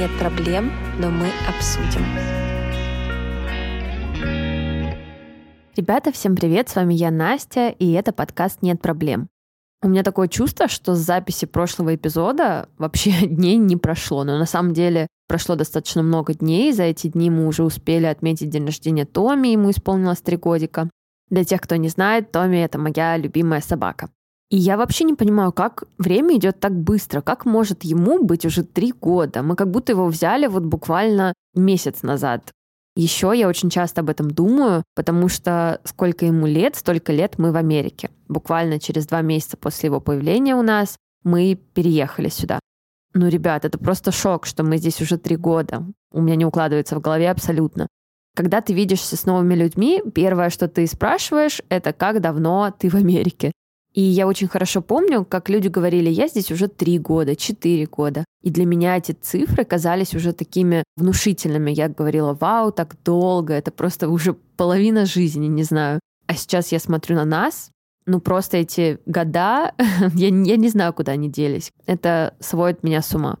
нет проблем, но мы обсудим. Ребята, всем привет, с вами я, Настя, и это подкаст «Нет проблем». У меня такое чувство, что с записи прошлого эпизода вообще дней не прошло, но на самом деле прошло достаточно много дней, за эти дни мы уже успели отметить день рождения Томи, ему исполнилось три годика. Для тех, кто не знает, Томи — это моя любимая собака. И я вообще не понимаю, как время идет так быстро, как может ему быть уже три года. Мы как будто его взяли вот буквально месяц назад. Еще я очень часто об этом думаю, потому что сколько ему лет, столько лет мы в Америке. Буквально через два месяца после его появления у нас мы переехали сюда. Ну, ребят, это просто шок, что мы здесь уже три года. У меня не укладывается в голове абсолютно. Когда ты видишься с новыми людьми, первое, что ты спрашиваешь, это как давно ты в Америке. И я очень хорошо помню, как люди говорили, я здесь уже три года, четыре года. И для меня эти цифры казались уже такими внушительными. Я говорила, вау, так долго, это просто уже половина жизни, не знаю. А сейчас я смотрю на нас, ну просто эти года, я, я не знаю, куда они делись. Это сводит меня с ума.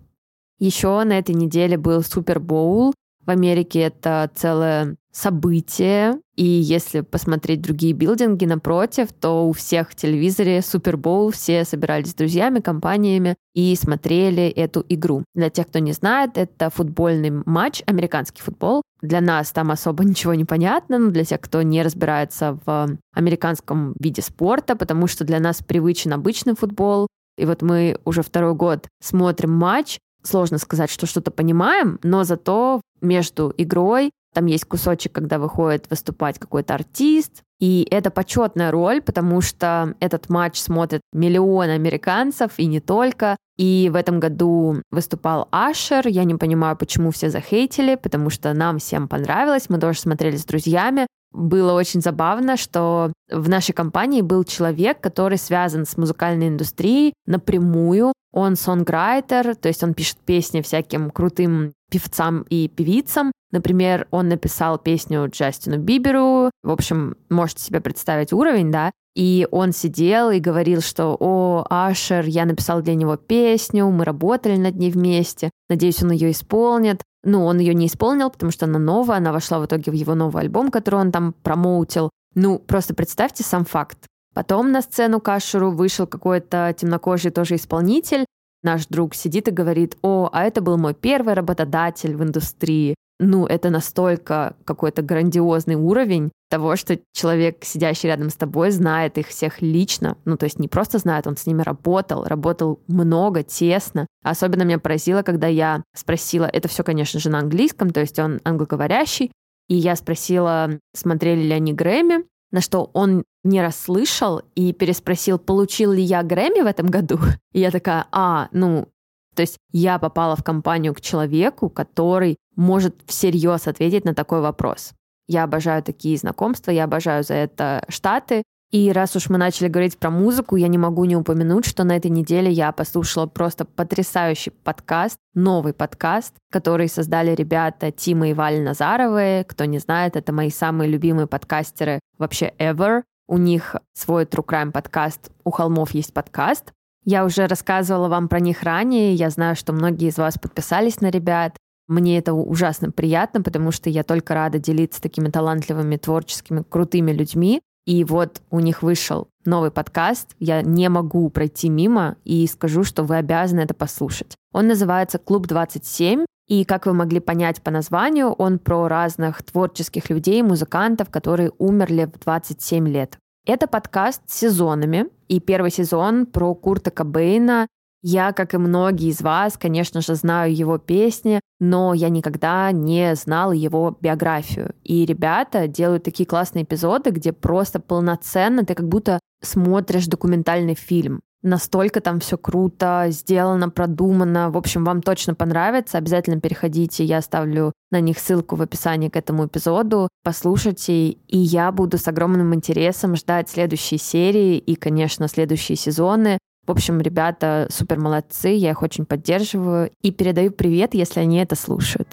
Еще на этой неделе был Супербоул, в Америке это целое событие, и если посмотреть другие билдинги напротив, то у всех в телевизоре Супербоул, все собирались с друзьями, компаниями и смотрели эту игру. Для тех, кто не знает, это футбольный матч, американский футбол. Для нас там особо ничего не понятно, но для тех, кто не разбирается в американском виде спорта, потому что для нас привычен обычный футбол, и вот мы уже второй год смотрим матч, сложно сказать, что что-то понимаем, но зато между игрой там есть кусочек, когда выходит выступать какой-то артист, и это почетная роль, потому что этот матч смотрят миллионы американцев, и не только. И в этом году выступал Ашер. Я не понимаю, почему все захейтили, потому что нам всем понравилось. Мы тоже смотрели с друзьями. Было очень забавно, что в нашей компании был человек, который связан с музыкальной индустрией напрямую. Он сонграйтер, то есть он пишет песни всяким крутым певцам и певицам. Например, он написал песню Джастину Биберу. В общем, можете себе представить уровень, да? И он сидел и говорил, что «О, Ашер, я написал для него песню, мы работали над ней вместе, надеюсь, он ее исполнит». Ну, он ее не исполнил, потому что она новая, она вошла в итоге в его новый альбом, который он там промоутил. Ну, просто представьте сам факт. Потом на сцену Кашеру вышел какой-то темнокожий тоже исполнитель. Наш друг сидит и говорит, о, а это был мой первый работодатель в индустрии. Ну, это настолько какой-то грандиозный уровень того, что человек, сидящий рядом с тобой, знает их всех лично. Ну, то есть не просто знает, он с ними работал, работал много, тесно. Особенно меня поразило, когда я спросила, это все, конечно же, на английском, то есть он англоговорящий, и я спросила, смотрели ли они Грэмми, на что он не расслышал и переспросил, получил ли я Грэмми в этом году. И я такая, а, ну, то есть я попала в компанию к человеку, который может всерьез ответить на такой вопрос. Я обожаю такие знакомства, я обожаю за это Штаты. И раз уж мы начали говорить про музыку, я не могу не упомянуть, что на этой неделе я послушала просто потрясающий подкаст, новый подкаст, который создали ребята Тима и Валя Назаровы. Кто не знает, это мои самые любимые подкастеры вообще ever. У них свой True Crime подкаст «У холмов есть подкаст». Я уже рассказывала вам про них ранее, я знаю, что многие из вас подписались на ребят. Мне это ужасно приятно, потому что я только рада делиться такими талантливыми, творческими, крутыми людьми. И вот у них вышел новый подкаст. Я не могу пройти мимо и скажу, что вы обязаны это послушать. Он называется «Клуб 27», и, как вы могли понять по названию, он про разных творческих людей, музыкантов, которые умерли в 27 лет. Это подкаст с сезонами, и первый сезон про Курта Кобейна. Я, как и многие из вас, конечно же, знаю его песни, но я никогда не знала его биографию. И ребята делают такие классные эпизоды, где просто полноценно ты как будто смотришь документальный фильм. Настолько там все круто, сделано, продумано. В общем, вам точно понравится. Обязательно переходите. Я оставлю на них ссылку в описании к этому эпизоду. Послушайте. И я буду с огромным интересом ждать следующие серии и, конечно, следующие сезоны. В общем, ребята супер молодцы, я их очень поддерживаю и передаю привет, если они это слушают.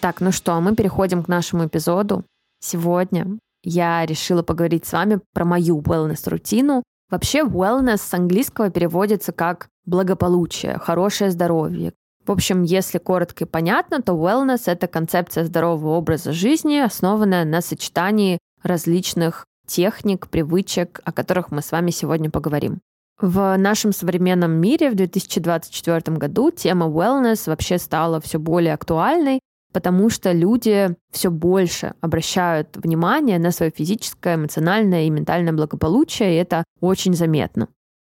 Так, ну что, мы переходим к нашему эпизоду. Сегодня я решила поговорить с вами про мою wellness-рутину. Вообще wellness с английского переводится как благополучие, хорошее здоровье. В общем, если коротко и понятно, то wellness — это концепция здорового образа жизни, основанная на сочетании различных техник, привычек, о которых мы с вами сегодня поговорим. В нашем современном мире в 2024 году тема wellness вообще стала все более актуальной, потому что люди все больше обращают внимание на свое физическое, эмоциональное и ментальное благополучие, и это очень заметно.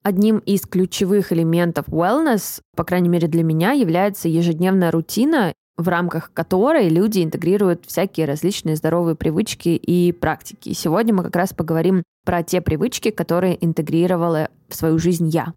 Одним из ключевых элементов wellness, по крайней мере для меня, является ежедневная рутина, в рамках которой люди интегрируют всякие различные здоровые привычки и практики. И сегодня мы как раз поговорим про те привычки, которые интегрировала в свою жизнь я.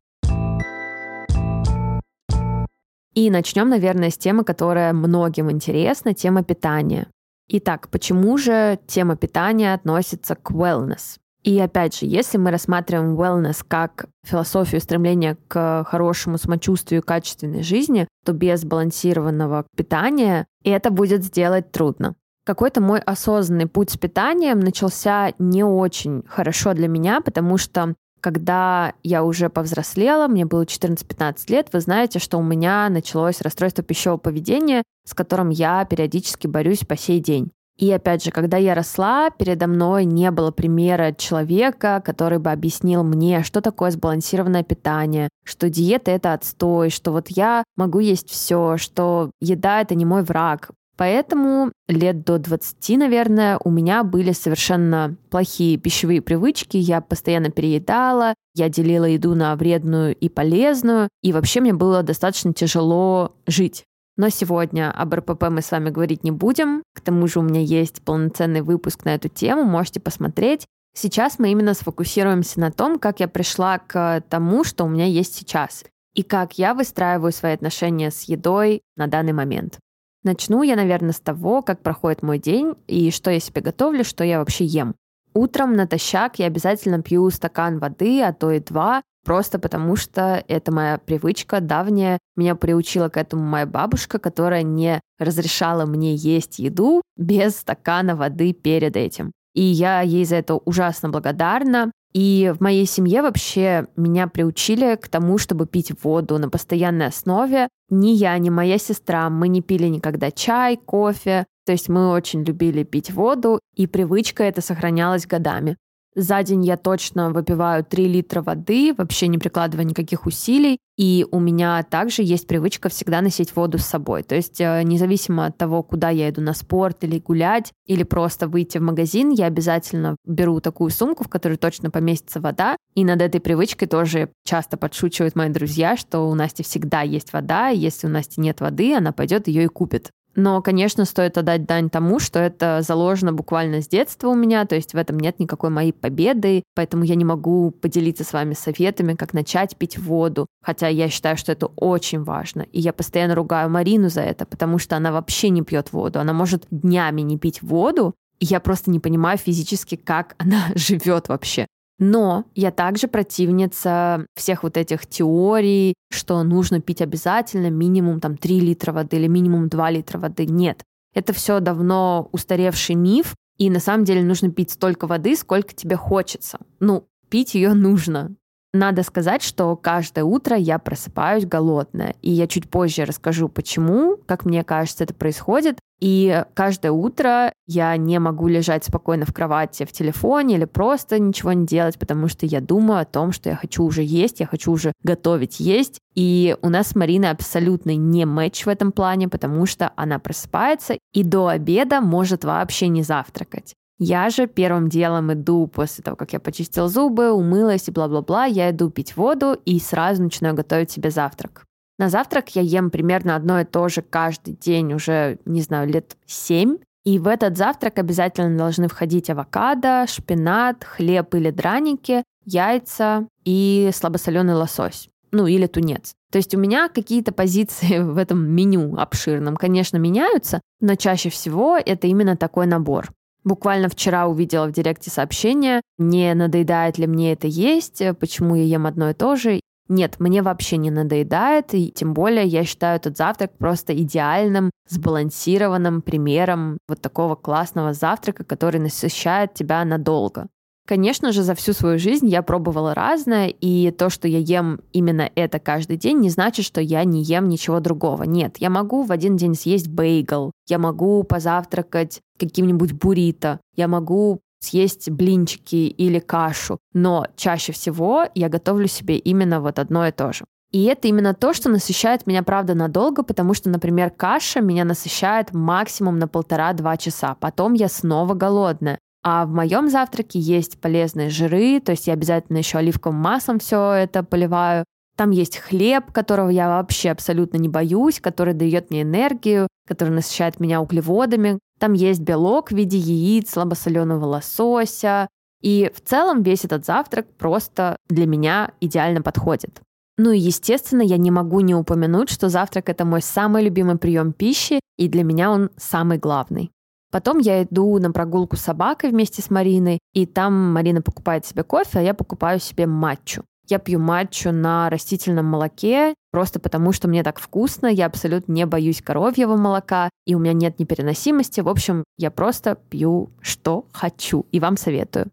И начнем, наверное, с темы, которая многим интересна, тема питания. Итак, почему же тема питания относится к wellness? И опять же, если мы рассматриваем wellness как философию стремления к хорошему самочувствию и качественной жизни, то без сбалансированного питания это будет сделать трудно. Какой-то мой осознанный путь с питанием начался не очень хорошо для меня, потому что когда я уже повзрослела, мне было 14-15 лет, вы знаете, что у меня началось расстройство пищевого поведения, с которым я периодически борюсь по сей день. И опять же, когда я росла, передо мной не было примера человека, который бы объяснил мне, что такое сбалансированное питание, что диета это отстой, что вот я могу есть все, что еда это не мой враг. Поэтому лет до 20, наверное, у меня были совершенно плохие пищевые привычки. Я постоянно переедала, я делила еду на вредную и полезную, и вообще мне было достаточно тяжело жить. Но сегодня об РПП мы с вами говорить не будем. К тому же у меня есть полноценный выпуск на эту тему, можете посмотреть. Сейчас мы именно сфокусируемся на том, как я пришла к тому, что у меня есть сейчас, и как я выстраиваю свои отношения с едой на данный момент. Начну я, наверное, с того, как проходит мой день и что я себе готовлю, что я вообще ем. Утром натощак я обязательно пью стакан воды, а то и два, просто потому что это моя привычка давняя. Меня приучила к этому моя бабушка, которая не разрешала мне есть еду без стакана воды перед этим. И я ей за это ужасно благодарна. И в моей семье вообще меня приучили к тому, чтобы пить воду на постоянной основе. Ни я, ни моя сестра, мы не пили никогда чай, кофе. То есть мы очень любили пить воду, и привычка эта сохранялась годами. За день я точно выпиваю 3 литра воды, вообще не прикладывая никаких усилий. И у меня также есть привычка всегда носить воду с собой. То есть э, независимо от того, куда я иду на спорт или гулять, или просто выйти в магазин, я обязательно беру такую сумку, в которой точно поместится вода. И над этой привычкой тоже часто подшучивают мои друзья, что у Насти всегда есть вода, и если у Насти нет воды, она пойдет ее и купит. Но, конечно, стоит отдать дань тому, что это заложено буквально с детства у меня, то есть в этом нет никакой моей победы, поэтому я не могу поделиться с вами советами, как начать пить воду, хотя я считаю, что это очень важно. И я постоянно ругаю Марину за это, потому что она вообще не пьет воду, она может днями не пить воду, и я просто не понимаю физически, как она живет вообще. Но я также противница всех вот этих теорий, что нужно пить обязательно минимум там 3 литра воды или минимум 2 литра воды. Нет. Это все давно устаревший миф, и на самом деле нужно пить столько воды, сколько тебе хочется. Ну, пить ее нужно. Надо сказать, что каждое утро я просыпаюсь голодная, и я чуть позже расскажу, почему, как мне кажется, это происходит. И каждое утро я не могу лежать спокойно в кровати в телефоне или просто ничего не делать, потому что я думаю о том, что я хочу уже есть, я хочу уже готовить есть. И у нас с Мариной абсолютно не матч в этом плане, потому что она просыпается и до обеда может вообще не завтракать. Я же первым делом иду после того, как я почистил зубы, умылась и бла-бла-бла, я иду пить воду и сразу начинаю готовить себе завтрак. На завтрак я ем примерно одно и то же каждый день уже, не знаю, лет семь. И в этот завтрак обязательно должны входить авокадо, шпинат, хлеб или драники, яйца и слабосоленый лосось. Ну, или тунец. То есть у меня какие-то позиции в этом меню обширном, конечно, меняются, но чаще всего это именно такой набор. Буквально вчера увидела в директе сообщение, не надоедает ли мне это есть, почему я ем одно и то же. Нет, мне вообще не надоедает, и тем более я считаю этот завтрак просто идеальным, сбалансированным примером вот такого классного завтрака, который насыщает тебя надолго. Конечно же, за всю свою жизнь я пробовала разное, и то, что я ем именно это каждый день, не значит, что я не ем ничего другого. Нет, я могу в один день съесть бейгл, я могу позавтракать каким-нибудь буррито, я могу съесть блинчики или кашу, но чаще всего я готовлю себе именно вот одно и то же. И это именно то, что насыщает меня, правда, надолго, потому что, например, каша меня насыщает максимум на полтора-два часа. Потом я снова голодная. А в моем завтраке есть полезные жиры, то есть я обязательно еще оливковым маслом все это поливаю. Там есть хлеб, которого я вообще абсолютно не боюсь, который дает мне энергию, который насыщает меня углеводами. Там есть белок в виде яиц, слабосоленого лосося. И в целом весь этот завтрак просто для меня идеально подходит. Ну и, естественно, я не могу не упомянуть, что завтрак — это мой самый любимый прием пищи, и для меня он самый главный. Потом я иду на прогулку с собакой вместе с Мариной, и там Марина покупает себе кофе, а я покупаю себе матчу. Я пью матчу на растительном молоке, просто потому что мне так вкусно, я абсолютно не боюсь коровьего молока, и у меня нет непереносимости. В общем, я просто пью, что хочу, и вам советую.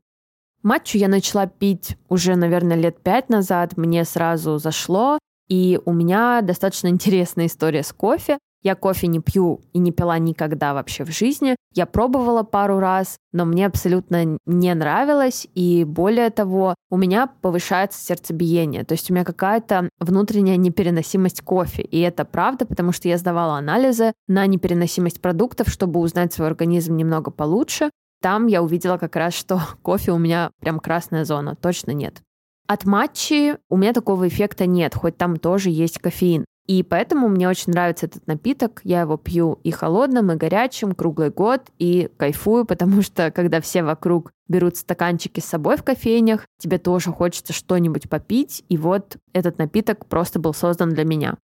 Матчу я начала пить уже, наверное, лет пять назад. Мне сразу зашло. И у меня достаточно интересная история с кофе. Я кофе не пью и не пила никогда вообще в жизни. Я пробовала пару раз, но мне абсолютно не нравилось. И более того, у меня повышается сердцебиение. То есть у меня какая-то внутренняя непереносимость кофе. И это правда, потому что я сдавала анализы на непереносимость продуктов, чтобы узнать свой организм немного получше. Там я увидела как раз, что кофе у меня прям красная зона. Точно нет. От матчи у меня такого эффекта нет, хоть там тоже есть кофеин. И поэтому мне очень нравится этот напиток. Я его пью и холодным, и горячим, круглый год, и кайфую, потому что когда все вокруг берут стаканчики с собой в кофейнях, тебе тоже хочется что-нибудь попить, и вот этот напиток просто был создан для меня.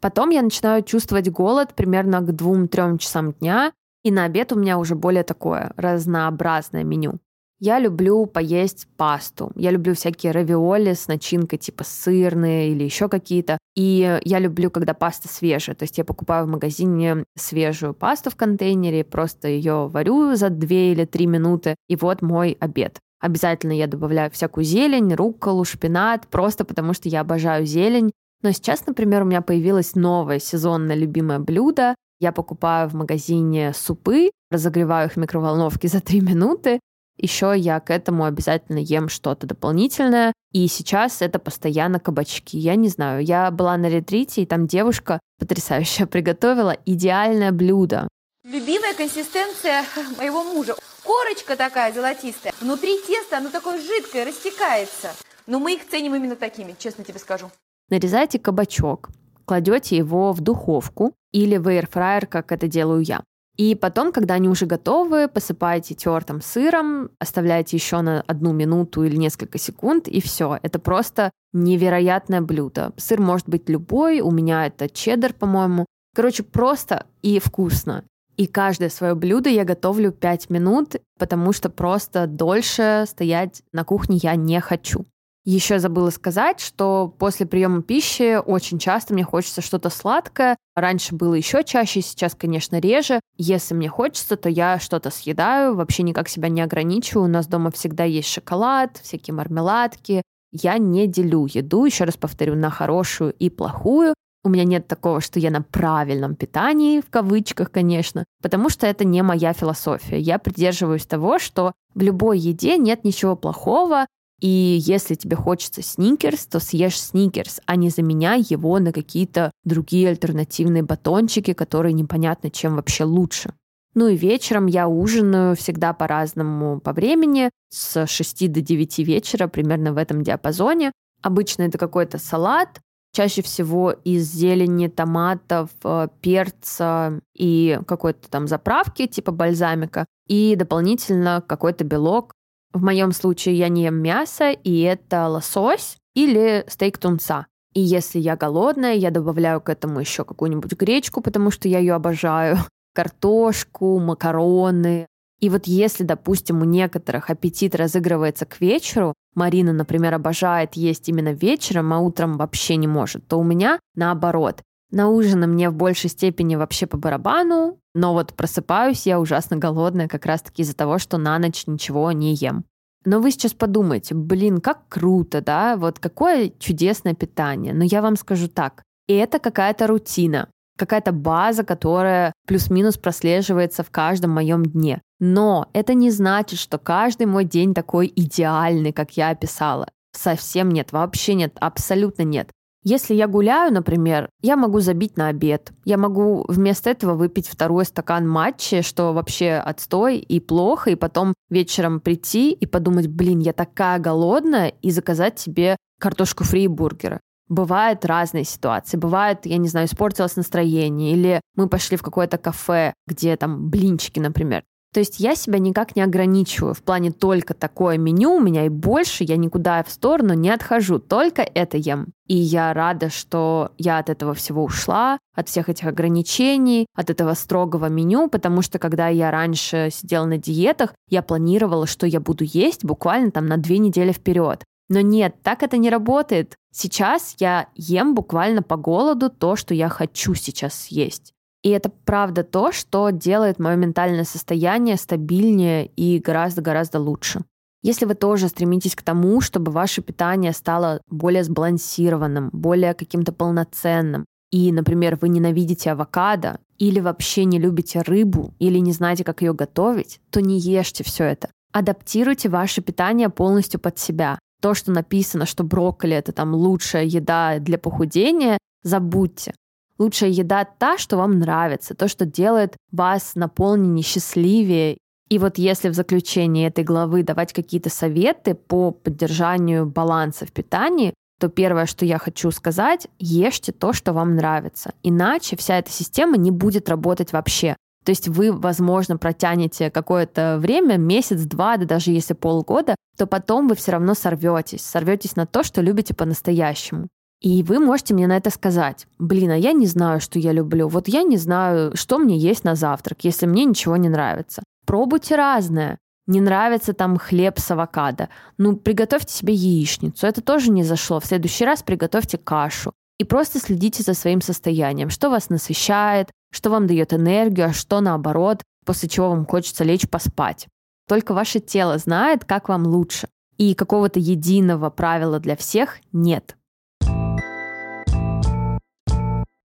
Потом я начинаю чувствовать голод примерно к 2-3 часам дня, и на обед у меня уже более такое разнообразное меню. Я люблю поесть пасту. Я люблю всякие равиоли с начинкой типа сырные или еще какие-то. И я люблю, когда паста свежая. То есть я покупаю в магазине свежую пасту в контейнере, просто ее варю за 2 или 3 минуты. И вот мой обед. Обязательно я добавляю всякую зелень, рукколу, шпинат, просто потому что я обожаю зелень. Но сейчас, например, у меня появилось новое сезонное любимое блюдо. Я покупаю в магазине супы, разогреваю их в микроволновке за 3 минуты, еще я к этому обязательно ем что-то дополнительное. И сейчас это постоянно кабачки. Я не знаю, я была на ретрите, и там девушка потрясающая приготовила идеальное блюдо. Любимая консистенция моего мужа. Корочка такая золотистая. Внутри теста оно такое жидкое, растекается. Но мы их ценим именно такими, честно тебе скажу. Нарезайте кабачок, кладете его в духовку или в airfryer, как это делаю я. И потом, когда они уже готовы, посыпаете тертым сыром, оставляете еще на одну минуту или несколько секунд, и все. Это просто невероятное блюдо. Сыр может быть любой, у меня это чеддер, по-моему. Короче, просто и вкусно. И каждое свое блюдо я готовлю 5 минут, потому что просто дольше стоять на кухне я не хочу. Еще забыла сказать, что после приема пищи очень часто мне хочется что-то сладкое. Раньше было еще чаще, сейчас, конечно, реже. Если мне хочется, то я что-то съедаю, вообще никак себя не ограничиваю. У нас дома всегда есть шоколад, всякие мармеладки. Я не делю еду, еще раз повторю, на хорошую и плохую. У меня нет такого, что я на правильном питании, в кавычках, конечно, потому что это не моя философия. Я придерживаюсь того, что в любой еде нет ничего плохого, и если тебе хочется сникерс, то съешь сникерс, а не заменяй его на какие-то другие альтернативные батончики, которые непонятно чем вообще лучше. Ну и вечером я ужинаю всегда по-разному по времени, с 6 до 9 вечера, примерно в этом диапазоне. Обычно это какой-то салат, чаще всего из зелени, томатов, э, перца и какой-то там заправки типа бальзамика, и дополнительно какой-то белок, в моем случае я не ем мясо, и это лосось или стейк тунца. И если я голодная, я добавляю к этому еще какую-нибудь гречку, потому что я ее обожаю, картошку, макароны. И вот если, допустим, у некоторых аппетит разыгрывается к вечеру, Марина, например, обожает есть именно вечером, а утром вообще не может, то у меня наоборот. На ужин мне в большей степени вообще по барабану, но вот просыпаюсь я ужасно голодная как раз-таки из-за того, что на ночь ничего не ем. Но вы сейчас подумайте, блин, как круто, да, вот какое чудесное питание. Но я вам скажу так, это какая-то рутина, какая-то база, которая плюс-минус прослеживается в каждом моем дне. Но это не значит, что каждый мой день такой идеальный, как я описала. Совсем нет, вообще нет, абсолютно нет. Если я гуляю, например, я могу забить на обед. Я могу вместо этого выпить второй стакан матчи, что вообще отстой и плохо, и потом вечером прийти и подумать, блин, я такая голодная, и заказать себе картошку фри и бургеры. Бывают разные ситуации. Бывает, я не знаю, испортилось настроение, или мы пошли в какое-то кафе, где там блинчики, например. То есть я себя никак не ограничиваю в плане только такое меню у меня и больше я никуда в сторону не отхожу, только это ем. И я рада, что я от этого всего ушла, от всех этих ограничений, от этого строгого меню, потому что когда я раньше сидела на диетах, я планировала, что я буду есть буквально там на две недели вперед. Но нет, так это не работает. Сейчас я ем буквально по голоду то, что я хочу сейчас съесть. И это правда то, что делает мое ментальное состояние стабильнее и гораздо-гораздо лучше. Если вы тоже стремитесь к тому, чтобы ваше питание стало более сбалансированным, более каким-то полноценным, и, например, вы ненавидите авокадо, или вообще не любите рыбу, или не знаете, как ее готовить, то не ешьте все это. Адаптируйте ваше питание полностью под себя. То, что написано, что брокколи это там лучшая еда для похудения, забудьте. Лучшая еда та, что вам нравится, то, что делает вас наполненнее, счастливее. И вот если в заключении этой главы давать какие-то советы по поддержанию баланса в питании, то первое, что я хочу сказать, ешьте то, что вам нравится. Иначе вся эта система не будет работать вообще. То есть вы, возможно, протянете какое-то время, месяц, два, да даже если полгода, то потом вы все равно сорветесь, сорветесь на то, что любите по-настоящему. И вы можете мне на это сказать, блин, а я не знаю, что я люблю. Вот я не знаю, что мне есть на завтрак, если мне ничего не нравится. Пробуйте разное. Не нравится там хлеб с авокадо. Ну, приготовьте себе яичницу. Это тоже не зашло. В следующий раз приготовьте кашу. И просто следите за своим состоянием. Что вас насыщает, что вам дает энергию, а что наоборот, после чего вам хочется лечь поспать. Только ваше тело знает, как вам лучше. И какого-то единого правила для всех нет.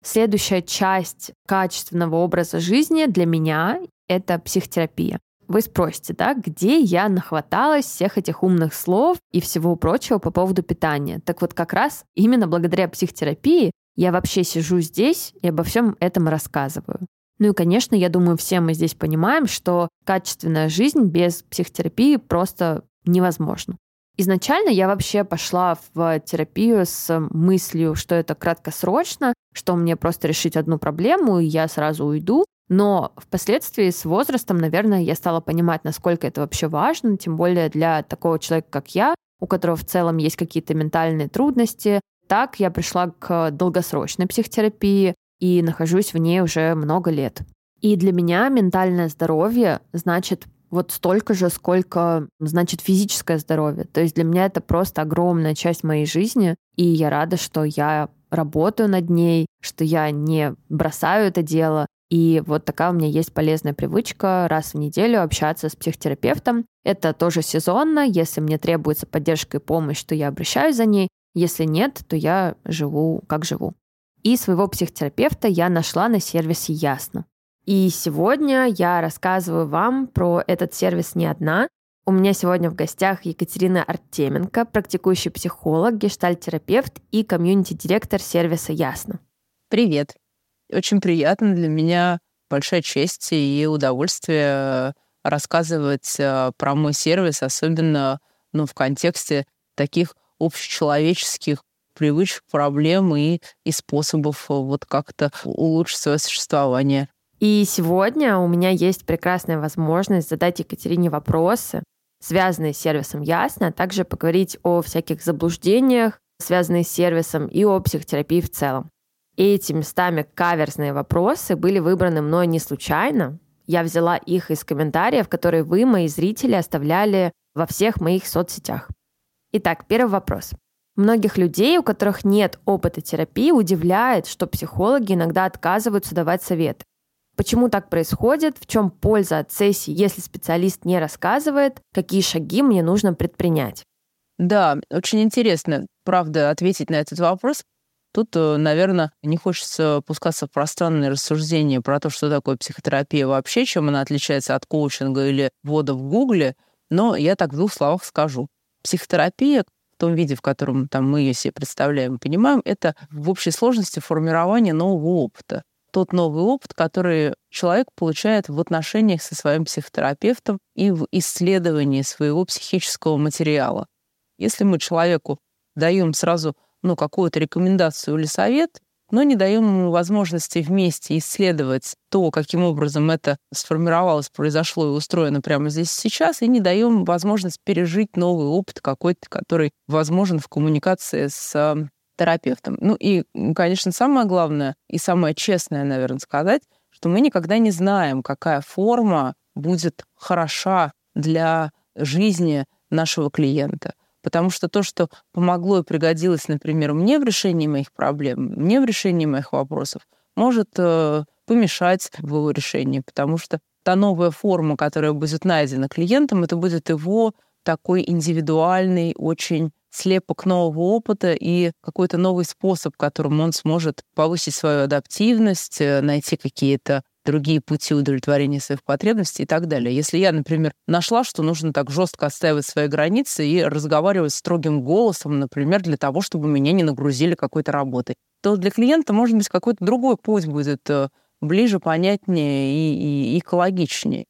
Следующая часть качественного образа жизни для меня — это психотерапия. Вы спросите, да, где я нахваталась всех этих умных слов и всего прочего по поводу питания. Так вот, как раз именно благодаря психотерапии я вообще сижу здесь и обо всем этом рассказываю. Ну и, конечно, я думаю, все мы здесь понимаем, что качественная жизнь без психотерапии просто невозможна. Изначально я вообще пошла в терапию с мыслью, что это краткосрочно, что мне просто решить одну проблему, и я сразу уйду. Но впоследствии с возрастом, наверное, я стала понимать, насколько это вообще важно, тем более для такого человека, как я, у которого в целом есть какие-то ментальные трудности. Так я пришла к долгосрочной психотерапии и нахожусь в ней уже много лет. И для меня ментальное здоровье значит вот столько же, сколько значит физическое здоровье. То есть для меня это просто огромная часть моей жизни, и я рада, что я работаю над ней, что я не бросаю это дело. И вот такая у меня есть полезная привычка раз в неделю общаться с психотерапевтом. Это тоже сезонно. Если мне требуется поддержка и помощь, то я обращаюсь за ней. Если нет, то я живу как живу. И своего психотерапевта я нашла на сервисе Ясно. И сегодня я рассказываю вам про этот сервис не одна. У меня сегодня в гостях Екатерина Артеменко, практикующий психолог, гештальтерапевт и комьюнити-директор сервиса «Ясно». Привет. Очень приятно для меня, большая честь и удовольствие рассказывать э, про мой сервис, особенно ну, в контексте таких общечеловеческих привычек, проблем и, и способов вот как-то улучшить свое существование. И сегодня у меня есть прекрасная возможность задать Екатерине вопросы, связанные с сервисом Ясно, а также поговорить о всяких заблуждениях, связанных с сервисом, и о психотерапии в целом. Эти местами каверзные вопросы были выбраны мной не случайно. Я взяла их из комментариев, которые вы, мои зрители, оставляли во всех моих соцсетях. Итак, первый вопрос. Многих людей, у которых нет опыта терапии, удивляет, что психологи иногда отказываются давать советы. Почему так происходит? В чем польза от сессии, если специалист не рассказывает? Какие шаги мне нужно предпринять? Да, очень интересно, правда, ответить на этот вопрос. Тут, э, наверное, не хочется пускаться в пространные рассуждения про то, что такое психотерапия вообще, чем она отличается от коучинга или ввода в Гугле, но я так в двух словах скажу. Психотерапия в том виде, в котором там, мы ее себе представляем и понимаем, это в общей сложности формирование нового опыта тот новый опыт, который человек получает в отношениях со своим психотерапевтом и в исследовании своего психического материала. Если мы человеку даем сразу ну, какую-то рекомендацию или совет, но не даем ему возможности вместе исследовать то, каким образом это сформировалось, произошло и устроено прямо здесь сейчас, и не даем возможность пережить новый опыт какой-то, который возможен в коммуникации с терапевтом. Ну и, конечно, самое главное и самое честное, наверное, сказать, что мы никогда не знаем, какая форма будет хороша для жизни нашего клиента. Потому что то, что помогло и пригодилось, например, мне в решении моих проблем, мне в решении моих вопросов, может э, помешать в его решении, потому что та новая форма, которая будет найдена клиентом, это будет его такой индивидуальный, очень слепок нового опыта и какой-то новый способ, которым он сможет повысить свою адаптивность, э, найти какие-то другие пути удовлетворения своих потребностей и так далее. Если я, например, нашла, что нужно так жестко отстаивать свои границы и разговаривать строгим голосом, например, для того, чтобы меня не нагрузили какой-то работой, то для клиента, может быть, какой-то другой путь будет э, ближе, понятнее и, и экологичнее.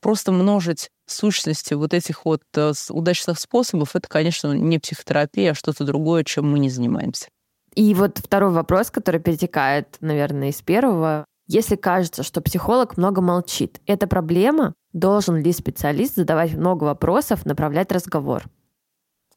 Просто множить сущности вот этих вот э, удачных способов, это, конечно, не психотерапия, а что-то другое, чем мы не занимаемся. И вот второй вопрос, который перетекает, наверное, из первого. Если кажется, что психолог много молчит, это проблема? Должен ли специалист задавать много вопросов, направлять разговор?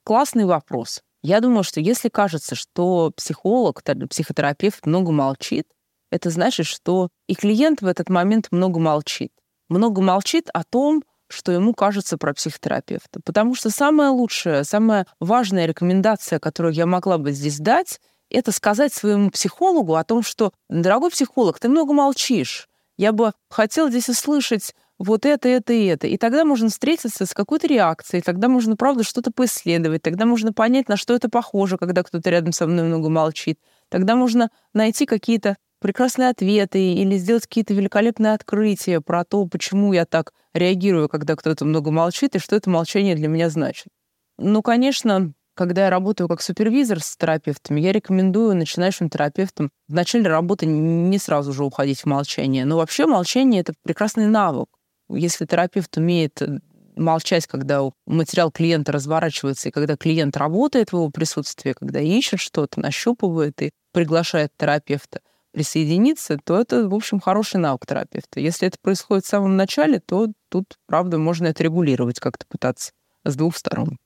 Классный вопрос. Я думаю, что если кажется, что психолог, психотерапевт много молчит, это значит, что и клиент в этот момент много молчит. Много молчит о том, что ему кажется про психотерапевта. Потому что самая лучшая, самая важная рекомендация, которую я могла бы здесь дать, это сказать своему психологу о том, что, дорогой психолог, ты много молчишь. Я бы хотела здесь услышать вот это, это и это. И тогда можно встретиться с какой-то реакцией, тогда можно, правда, что-то поисследовать, тогда можно понять, на что это похоже, когда кто-то рядом со мной много молчит. Тогда можно найти какие-то прекрасные ответы или сделать какие-то великолепные открытия про то, почему я так реагирую, когда кто-то много молчит, и что это молчание для меня значит. Ну, конечно, когда я работаю как супервизор с терапевтами, я рекомендую начинающим терапевтам в начале работы не сразу же уходить в молчание. Но вообще молчание — это прекрасный навык. Если терапевт умеет э, молчать, когда материал клиента разворачивается, и когда клиент работает в его присутствии, когда ищет что-то, нащупывает и приглашает терапевта — присоединиться, то это, в общем, хороший навык терапевта. Если это происходит в самом начале, то тут, правда, можно это регулировать как-то пытаться с двух сторон.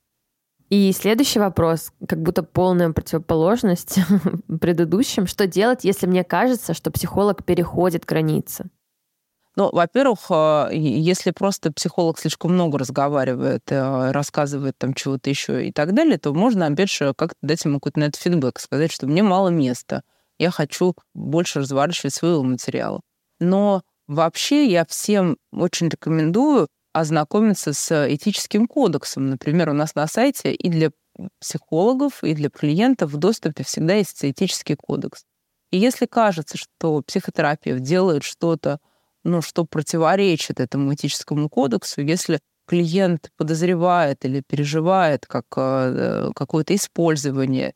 И следующий вопрос, как будто полная противоположность предыдущим. Что делать, если мне кажется, что психолог переходит границы? Ну, во-первых, а, если просто психолог слишком много разговаривает, э, рассказывает там чего-то еще и так далее, то можно, опять же, как-то дать ему какой-то на это фидбэк, сказать, что мне мало места я хочу больше разворачивать своего материала. Но вообще я всем очень рекомендую ознакомиться с этическим кодексом. Например, у нас на сайте и для психологов, и для клиентов в доступе всегда есть этический кодекс. И если кажется, что психотерапевт делает что-то, ну, что противоречит этому этическому кодексу, если клиент подозревает или переживает как э, какое-то использование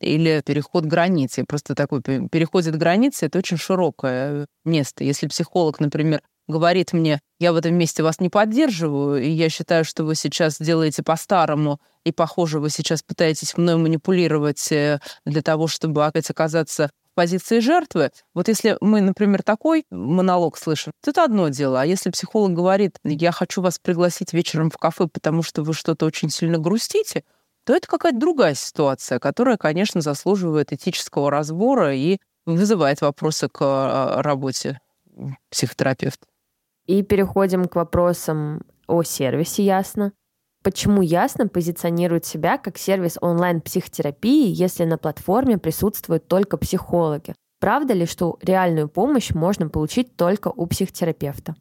или переход границы. Просто такой переходит границы — это очень широкое место. Если психолог, например, говорит мне, я в этом месте вас не поддерживаю, и я считаю, что вы сейчас делаете по-старому, и, похоже, вы сейчас пытаетесь мной манипулировать э, для того, чтобы опять оказаться в позиции жертвы. Вот если мы, например, такой монолог слышим, то это одно дело. А если психолог говорит, я хочу вас пригласить вечером в кафе, потому что вы что-то очень сильно грустите, то это какая-то другая ситуация, которая, конечно, заслуживает этического разбора и вызывает вопросы к а, работе психотерапевта. И переходим к вопросам о сервисе Ясно. Почему Ясно позиционирует себя как сервис онлайн-психотерапии, если на платформе присутствуют только психологи? Правда ли, что реальную помощь можно получить только у психотерапевта?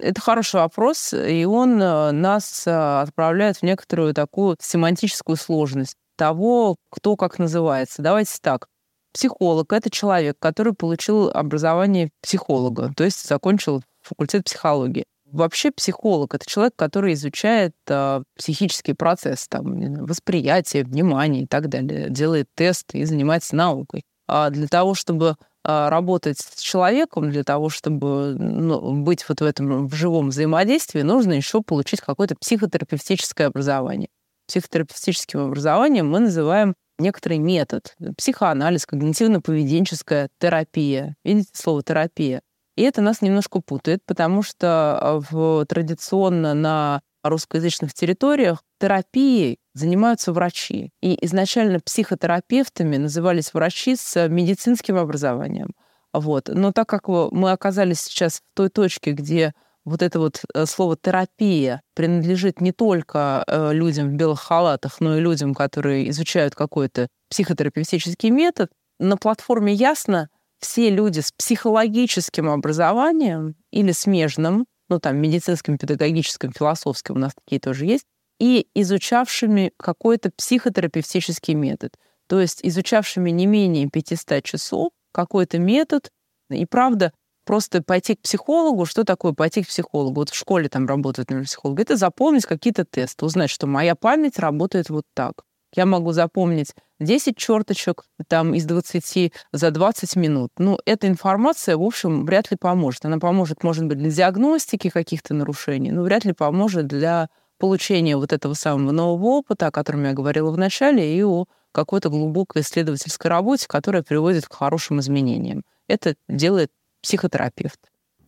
Это хороший вопрос, и он э, нас э, отправляет в некоторую такую семантическую сложность того, кто как называется. Давайте так. Психолог — это человек, который получил образование психолога, то есть закончил факультет психологии. Вообще психолог — это человек, который изучает э, психический процесс, там, восприятие, внимание и так далее, делает тесты и занимается наукой. А для того, чтобы работать с человеком, для того, чтобы ну, быть вот в этом в живом взаимодействии, нужно еще получить какое-то психотерапевтическое образование. Психотерапевтическим образованием мы называем некоторый метод. Психоанализ, когнитивно-поведенческая терапия. Видите слово терапия? И это нас немножко путает, потому что а, в, традиционно на русскоязычных территориях терапией занимаются врачи. И изначально психотерапевтами назывались врачи с медицинским образованием. Вот. Но так как мы оказались сейчас в той точке, где вот это вот э, слово терапия принадлежит не только э, людям в белых халатах, но и людям, которые изучают какой-то психотерапевтический метод, на платформе ясно, все люди с психологическим образованием или смежным, ну там медицинским, педагогическим, философским, у нас такие тоже есть, и изучавшими какой-то психотерапевтический метод. То есть изучавшими не менее 500 часов какой-то метод. И правда, просто пойти к психологу, что такое пойти к психологу? Вот в школе там работают, например, психологи. Это запомнить какие-то тесты, узнать, что моя память работает вот так. Я могу запомнить 10 черточек там, из 20 за 20 минут. Ну, эта информация, в общем, вряд ли поможет. Она поможет, может быть, для диагностики каких-то нарушений, но вряд ли поможет для получения вот этого самого нового опыта, о котором я говорила в начале, и о какой-то глубокой исследовательской работе, которая приводит к хорошим изменениям. Это делает психотерапевт.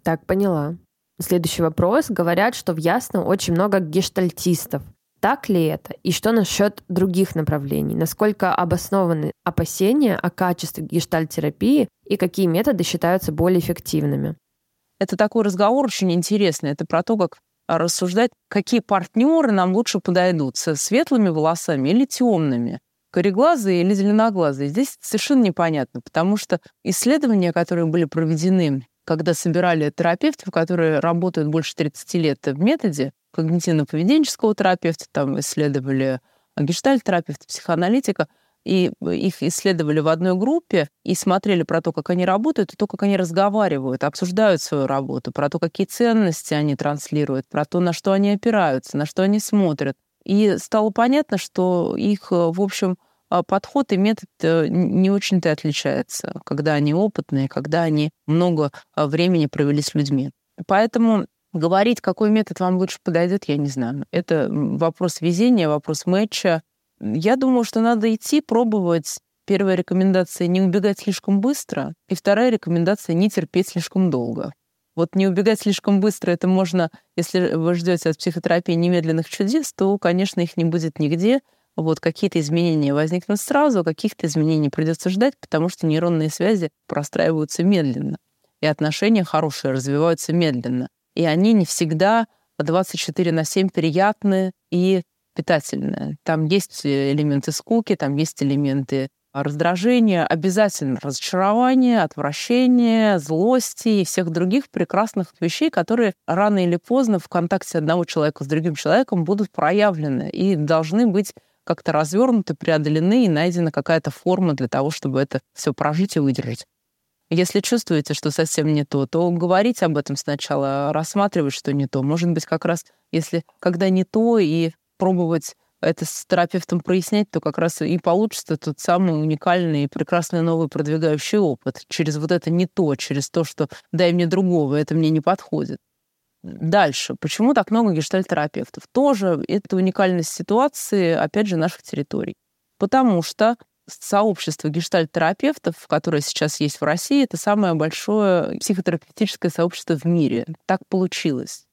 Так, поняла. Следующий вопрос. Говорят, что в Ясно очень много гештальтистов. Так ли это? И что насчет других направлений? Насколько обоснованы опасения о качестве гештальтерапии и какие методы считаются более эффективными? Это такой разговор очень интересный. Это про то, как рассуждать, какие партнеры нам лучше подойдут, со светлыми волосами или темными, кореглазые или зеленоглазые. Здесь совершенно непонятно, потому что исследования, которые были проведены, когда собирали терапевтов, которые работают больше 30 лет в методе когнитивно-поведенческого терапевта, там исследовали гештальт-терапевта, психоаналитика — и их исследовали в одной группе и смотрели про то, как они работают, и то, как они разговаривают, обсуждают свою работу, про то, какие ценности они транслируют, про то, на что они опираются, на что они смотрят. И стало понятно, что их, э, в общем, а, подход и метод э, не очень-то отличается, когда они опытные, когда они много времени провели с людьми. Поэтому говорить, какой метод вам лучше подойдет, я не знаю. Это вопрос везения, вопрос матча, я думаю, что надо идти, пробовать. Первая рекомендация — не убегать слишком быстро, и вторая рекомендация — не терпеть слишком долго. Вот не убегать слишком быстро, это можно, если вы ждете от психотерапии немедленных чудес, то, конечно, их не будет нигде. Вот какие-то изменения возникнут сразу, а каких-то изменений придется ждать, потому что нейронные связи простраиваются медленно, и отношения хорошие развиваются медленно. И они не всегда 24 на 7 приятны и питательное. Там есть элементы скуки, там есть элементы раздражения, обязательно разочарование, отвращение, злости и всех других прекрасных вещей, которые рано или поздно в контакте одного человека с другим человеком будут проявлены и должны быть как-то развернуты, преодолены и найдена какая-то форма для того, чтобы это все прожить и выдержать. Если чувствуете, что совсем не то, то говорить об этом сначала, рассматривать, что не то. Может быть, как раз если когда не то, и пробовать это с терапевтом прояснять, то как раз и получится тот самый уникальный и прекрасный новый продвигающий опыт через вот это не то, через то, что дай мне другого, это мне не подходит. Дальше. Почему так много гештальтерапевтов? Тоже это уникальность ситуации, опять же, наших территорий. Потому что сообщество гештальтерапевтов, которое сейчас есть в России, это самое большое психотерапевтическое сообщество в мире. Так получилось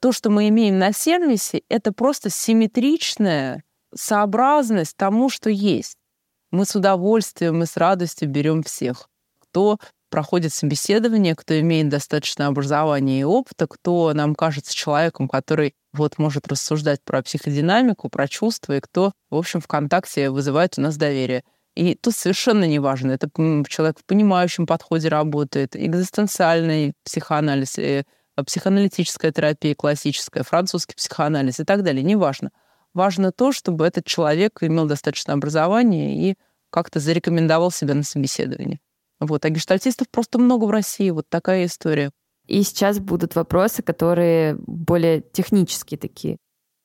то, что мы имеем на сервисе, это просто симметричная сообразность тому, что есть. Мы с удовольствием и с радостью берем всех, кто проходит собеседование, кто имеет достаточное образование и опыта, кто нам кажется человеком, который вот может рассуждать про психодинамику, про чувства, и кто, в общем, ВКонтакте вызывает у нас доверие. И тут совершенно не важно, это человек в понимающем подходе работает, экзистенциальный психоанализ, э, психоаналитическая терапия классическая, французский психоанализ и так далее, неважно. Важно то, чтобы этот человек имел достаточное образование и как-то зарекомендовал себя на собеседовании. Вот. А гештальтистов просто много в России. Вот такая история. И сейчас будут вопросы, которые более технические такие.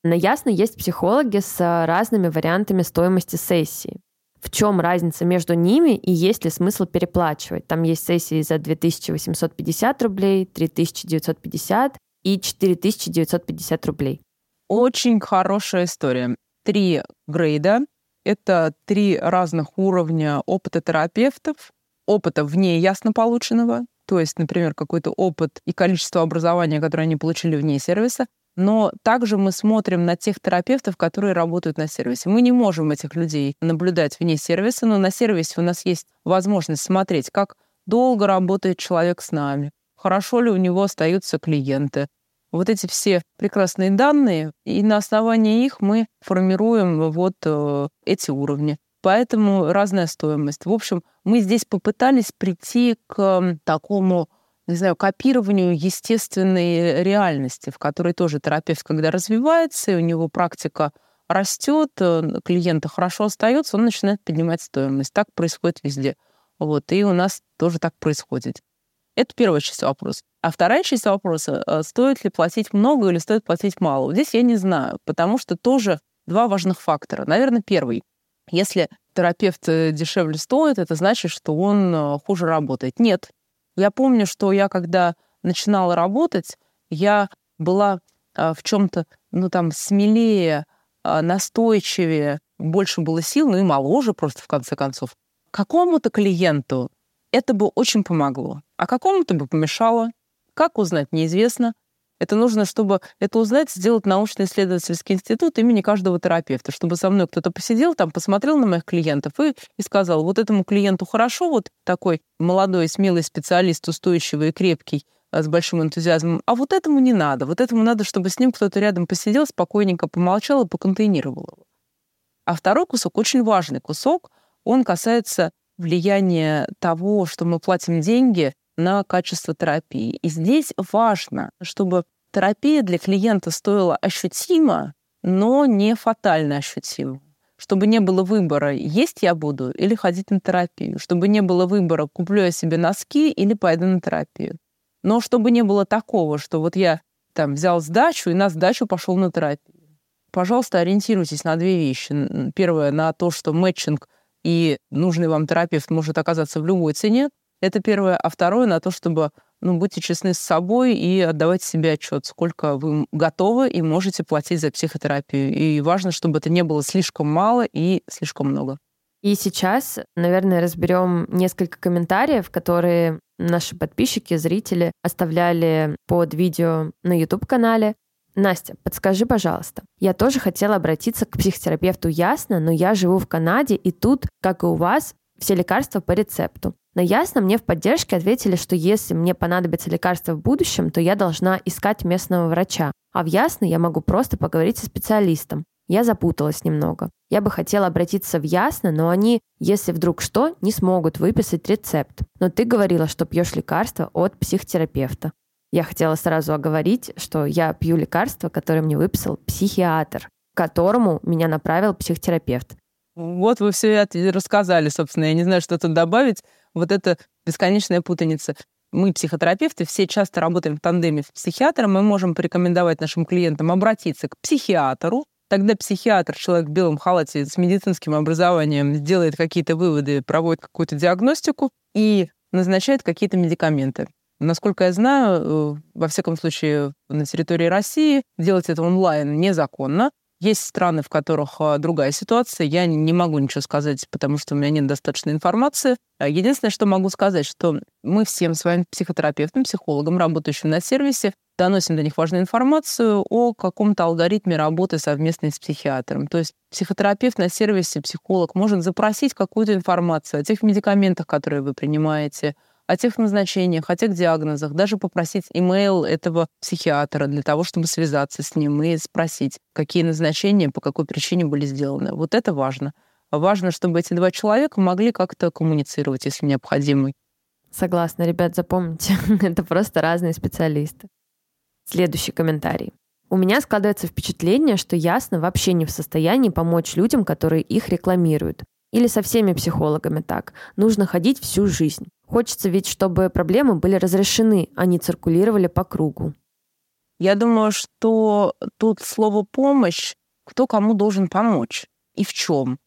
На Ясно есть психологи с разными вариантами стоимости сессии. В чем разница между ними и есть ли смысл переплачивать? Там есть сессии за 2850 рублей, 3950 и 4950 рублей. Очень хорошая история. Три грейда. Это три разных уровня опыта терапевтов. Опыта вне ясно полученного, то есть, например, какой-то опыт и количество образования, которое они получили вне сервиса, но также мы смотрим на тех терапевтов, которые работают на сервисе. Мы не можем этих людей наблюдать вне сервиса, но на сервисе у нас есть возможность смотреть, как долго работает человек с нами, хорошо ли у него остаются клиенты. Вот эти все прекрасные данные, и на основании их мы формируем вот э, эти уровни. Поэтому разная стоимость. В общем, мы здесь попытались прийти к такому не знаю, копированию естественной реальности, в которой тоже терапевт, когда развивается, и у него практика растет, э, клиента хорошо остается, он начинает поднимать стоимость. Так происходит везде. Вот, и у нас тоже так происходит. Это первая часть вопроса. А вторая часть вопроса, э, стоит ли платить много или стоит платить мало? Здесь я не знаю, потому что тоже два важных фактора. Наверное, первый. Если терапевт э, дешевле стоит, это значит, что он хуже работает. Нет, я помню, что я, когда начинала работать, я была а, в чем-то, ну, там, смелее, а, настойчивее, больше было сил, ну и моложе просто, в конце концов. Какому-то клиенту это бы очень помогло, а какому-то бы помешало. Как узнать, неизвестно. Это нужно, чтобы это узнать, сделать научно-исследовательский институт имени каждого терапевта, чтобы со мной кто-то посидел там, посмотрел на моих клиентов и, и сказал, вот этому клиенту хорошо, вот такой молодой, смелый специалист, устойчивый и крепкий, а, с большим энтузиазмом, а вот этому не надо. Вот этому надо, чтобы с ним кто-то рядом посидел, спокойненько помолчал и поконтейнировал его. А второй кусок, очень важный кусок, он касается влияния того, что мы платим деньги на качество терапии. И здесь важно, чтобы терапия для клиента стоила ощутимо, но не фатально ощутимо. Чтобы не было выбора, есть я буду или ходить на терапию. Чтобы не было выбора, куплю я себе носки или пойду на терапию. Но чтобы не было такого, что вот я там взял сдачу и на сдачу пошел на терапию. Пожалуйста, ориентируйтесь на две вещи. Первое, на то, что мэтчинг и нужный вам терапевт может оказаться в любой цене. Это первое. А второе на то, чтобы ну, будьте честны с собой и отдавайте себе отчет, сколько вы готовы и можете платить за психотерапию. И важно, чтобы это не было слишком мало и слишком много. И сейчас, наверное, разберем несколько комментариев, которые наши подписчики, зрители оставляли под видео на YouTube-канале. Настя, подскажи, пожалуйста. Я тоже хотела обратиться к психотерапевту ясно, но я живу в Канаде, и тут, как и у вас, все лекарства по рецепту. Но ясно, мне в поддержке ответили, что если мне понадобится лекарство в будущем, то я должна искать местного врача. А в Ясно я могу просто поговорить со специалистом. Я запуталась немного. Я бы хотела обратиться в Ясно, но они, если вдруг что, не смогут выписать рецепт. Но ты говорила, что пьешь лекарство от психотерапевта. Я хотела сразу оговорить, что я пью лекарство, которое мне выписал психиатр, к которому меня направил психотерапевт. Вот вы все это рассказали, собственно. Я не знаю, что тут добавить. Вот это бесконечная путаница. Мы, психотерапевты, все часто работаем в тандеме с психиатром. Мы можем порекомендовать нашим клиентам обратиться к психиатру. Тогда психиатр, человек в белом халате с медицинским образованием, сделает какие-то выводы, проводит какую-то диагностику и назначает какие-то медикаменты. Насколько я знаю, э, во всяком случае, на территории России делать это онлайн незаконно. Есть страны, в которых а, другая ситуация. Я не могу ничего сказать, потому что у меня нет достаточной информации. А единственное, что могу сказать, что мы всем своим психотерапевтам, психологам, работающим на сервисе, доносим до них важную информацию о каком-то алгоритме работы совместной с психиатром. То есть психотерапевт на сервисе, психолог может запросить какую-то информацию о тех медикаментах, которые вы принимаете, о тех назначениях, о тех диагнозах, даже попросить имейл этого психиатра для того, чтобы связаться с ним и спросить, какие назначения, по какой причине были сделаны. Вот это важно. важно, чтобы эти два человека могли как-то коммуницировать, если необходимо. Согласна, ребят, запомните, это просто разные специалисты. Следующий комментарий. У меня складывается впечатление, что ясно вообще не в состоянии помочь людям, которые их рекламируют. Или со всеми психологами так. Нужно ходить всю жизнь. Хочется ведь, чтобы проблемы были разрешены, а не циркулировали по кругу. Я думаю, что тут слово «помощь» кто кому должен помочь и в чем.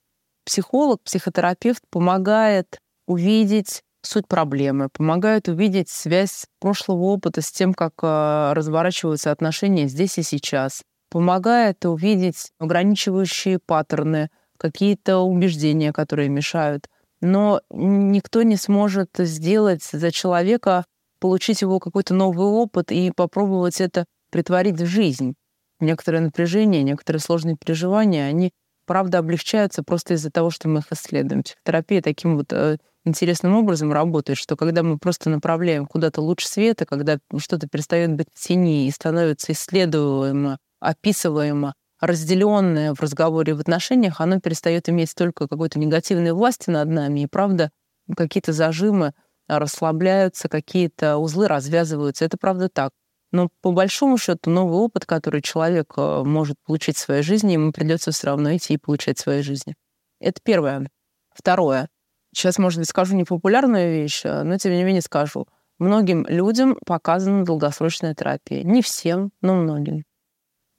Психолог, психотерапевт помогает увидеть суть проблемы, помогает увидеть связь прошлого опыта с тем, как э, разворачиваются отношения здесь и сейчас, помогает увидеть ограничивающие паттерны, какие-то убеждения, которые мешают. Но никто не сможет сделать за человека, получить его какой-то новый опыт и попробовать это притворить в жизнь. Некоторые напряжения, некоторые сложные переживания, они правда облегчаются просто из-за того, что мы их исследуем. Психотерапия таким вот э, интересным образом работает, что когда мы просто направляем куда-то луч света, когда что-то перестает быть в тени и становится исследуемо, описываемо, разделенное в разговоре в отношениях, оно перестает иметь только какой-то негативной власти над нами, и правда какие-то зажимы расслабляются, какие-то узлы развязываются. Это правда так. Но по большому счету новый опыт, который человек э, может получить в своей жизни, ему придется все равно идти и получать в своей жизни. Это первое. Второе. Сейчас, может быть, скажу непопулярную вещь, э, но тем не менее скажу. Многим людям показана долгосрочная терапия. Не всем, но многим.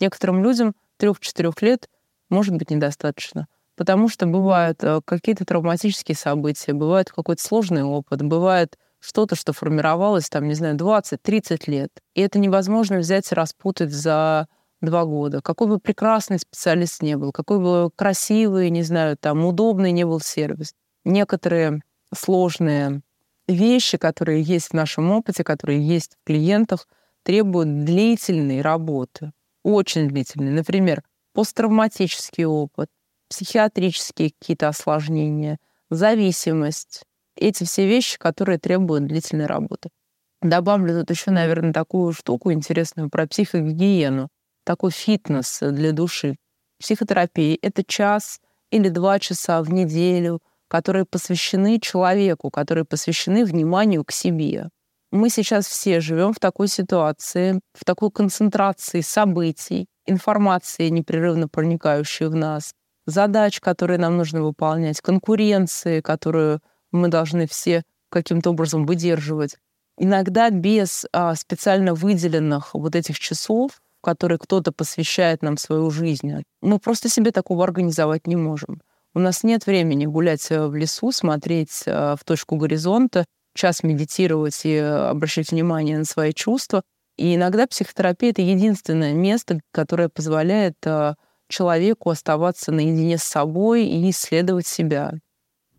Некоторым людям трех-четырех лет может быть недостаточно. Потому что бывают э, какие-то травматические события, бывает какой-то сложный опыт, бывает что-то, что формировалось, там, не знаю, 20-30 лет. И это невозможно взять и распутать за два года. Какой бы прекрасный специалист не был, какой бы красивый, не знаю, там, удобный не был сервис. Некоторые сложные вещи, которые есть в нашем опыте, которые есть в клиентах, требуют длительной работы, очень длительной. Например, посттравматический опыт, психиатрические какие-то осложнения, зависимость, эти все вещи, которые требуют длительной работы. Добавлю тут еще, наверное, такую штуку интересную про психогигиену, такой фитнес для души. Психотерапия — это час или два часа в неделю, которые посвящены человеку, которые посвящены вниманию к себе. Мы сейчас все живем в такой ситуации, в такой концентрации событий, информации, непрерывно проникающей в нас, задач, которые нам нужно выполнять, конкуренции, которую мы должны все каким-то образом выдерживать. Иногда без а, специально выделенных вот этих часов, которые кто-то посвящает нам свою жизнь, мы просто себе такого организовать не можем. У нас нет времени гулять э, в лесу, смотреть а, в точку горизонта, час медитировать и обращать внимание на свои чувства. И иногда психотерапия — это единственное место, которое позволяет а, человеку оставаться наедине с собой и исследовать себя.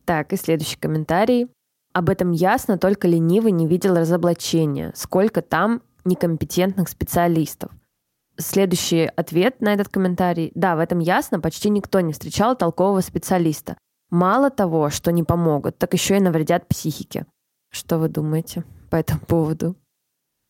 Так, и следующий комментарий. Об этом ясно, только ленивый не видел разоблачения. Сколько там некомпетентных специалистов. Следующий ответ на этот комментарий. Да, в этом ясно, почти никто не встречал толкового специалиста. Мало того, что не помогут, так еще и навредят психике. Что вы думаете по этому поводу?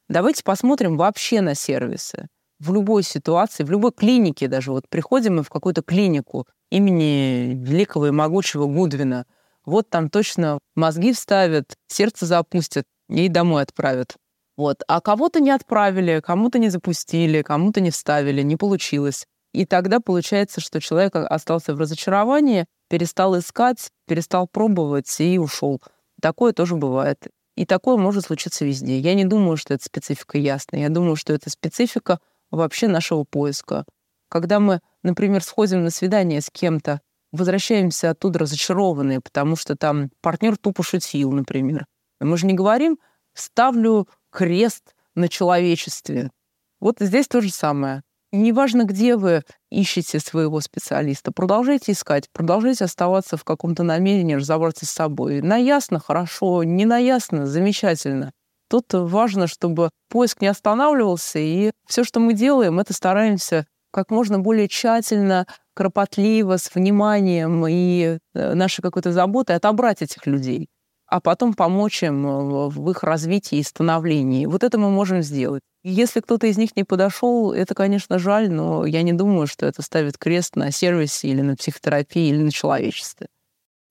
Давайте посмотрим вообще на сервисы. В любой ситуации, в любой клинике даже. Вот приходим мы в какую-то клинику имени великого и могучего Гудвина – вот там точно мозги вставят, сердце запустят и домой отправят. Вот. А кого-то не отправили, кому-то не запустили, кому-то не вставили, не получилось. И тогда получается, что человек остался в разочаровании, перестал искать, перестал пробовать и ушел. Такое тоже бывает. И такое может случиться везде. Я не думаю, что это специфика ясная. Я думаю, что это специфика вообще нашего поиска. Когда мы, например, сходим на свидание с кем-то, возвращаемся оттуда разочарованные, потому что там партнер тупо шутил, например. Мы же не говорим «ставлю крест на человечестве». Вот здесь то же самое. Неважно, где вы ищете своего специалиста, продолжайте искать, продолжайте оставаться в каком-то намерении разобраться с собой. На ясно — хорошо, не на ясно — замечательно. Тут важно, чтобы поиск не останавливался, и все, что мы делаем, это стараемся как можно более тщательно, кропотливо, с вниманием и э, нашей какой-то заботой отобрать этих людей. А потом помочь им э, в их развитии и становлении. Вот это мы можем сделать. Если кто-то из них не подошел, это, конечно, жаль, но я не думаю, что это ставит крест на сервисе или на психотерапии или на человечестве.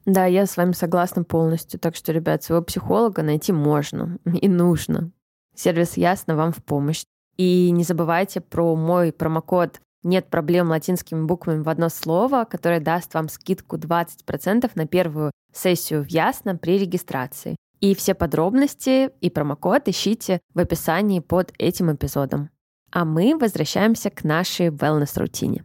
Да, я с вами согласна полностью. Так что, ребят, своего психолога найти можно и нужно. Сервис Ясно вам в помощь. И не забывайте про мой промокод «Нет проблем» латинскими буквами в одно слово, который даст вам скидку 20% на первую сессию в Ясно при регистрации. И все подробности и промокод ищите в описании под этим эпизодом. А мы возвращаемся к нашей wellness-рутине.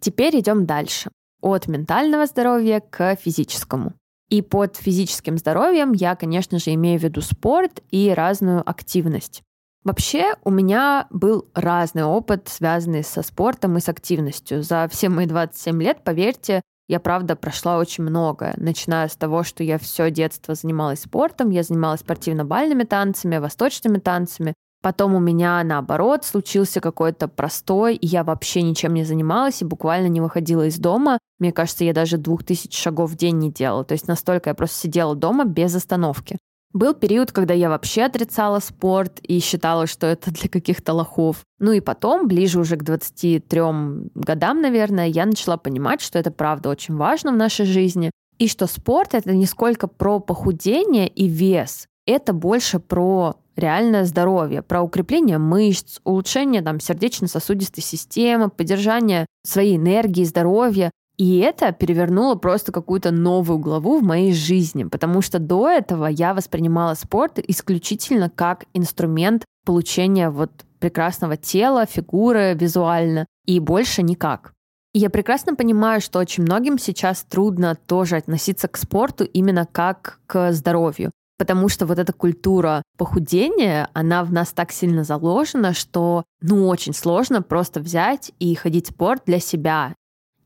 Теперь идем дальше. От ментального здоровья к физическому. И под физическим здоровьем я, конечно же, имею в виду спорт и разную активность. Вообще у меня был разный опыт, связанный со спортом и с активностью. За все мои 27 лет, поверьте, я, правда, прошла очень многое, начиная с того, что я все детство занималась спортом, я занималась спортивно-бальными танцами, восточными танцами, Потом у меня, наоборот, случился какой-то простой, и я вообще ничем не занималась и буквально не выходила из дома. Мне кажется, я даже двух тысяч шагов в день не делала. То есть настолько я просто сидела дома без остановки. Был период, когда я вообще отрицала спорт и считала, что это для каких-то лохов. Ну и потом, ближе уже к 23 годам, наверное, я начала понимать, что это правда очень важно в нашей жизни, и что спорт — это не сколько про похудение и вес, это больше про реальное здоровье, про укрепление мышц, улучшение там, сердечно-сосудистой системы, поддержание своей энергии, здоровья. И это перевернуло просто какую-то новую главу в моей жизни, потому что до этого я воспринимала спорт исключительно как инструмент получения вот прекрасного тела, фигуры визуально, и больше никак. И я прекрасно понимаю, что очень многим сейчас трудно тоже относиться к спорту именно как к здоровью потому что вот эта культура похудения, она в нас так сильно заложена, что ну очень сложно просто взять и ходить в спорт для себя.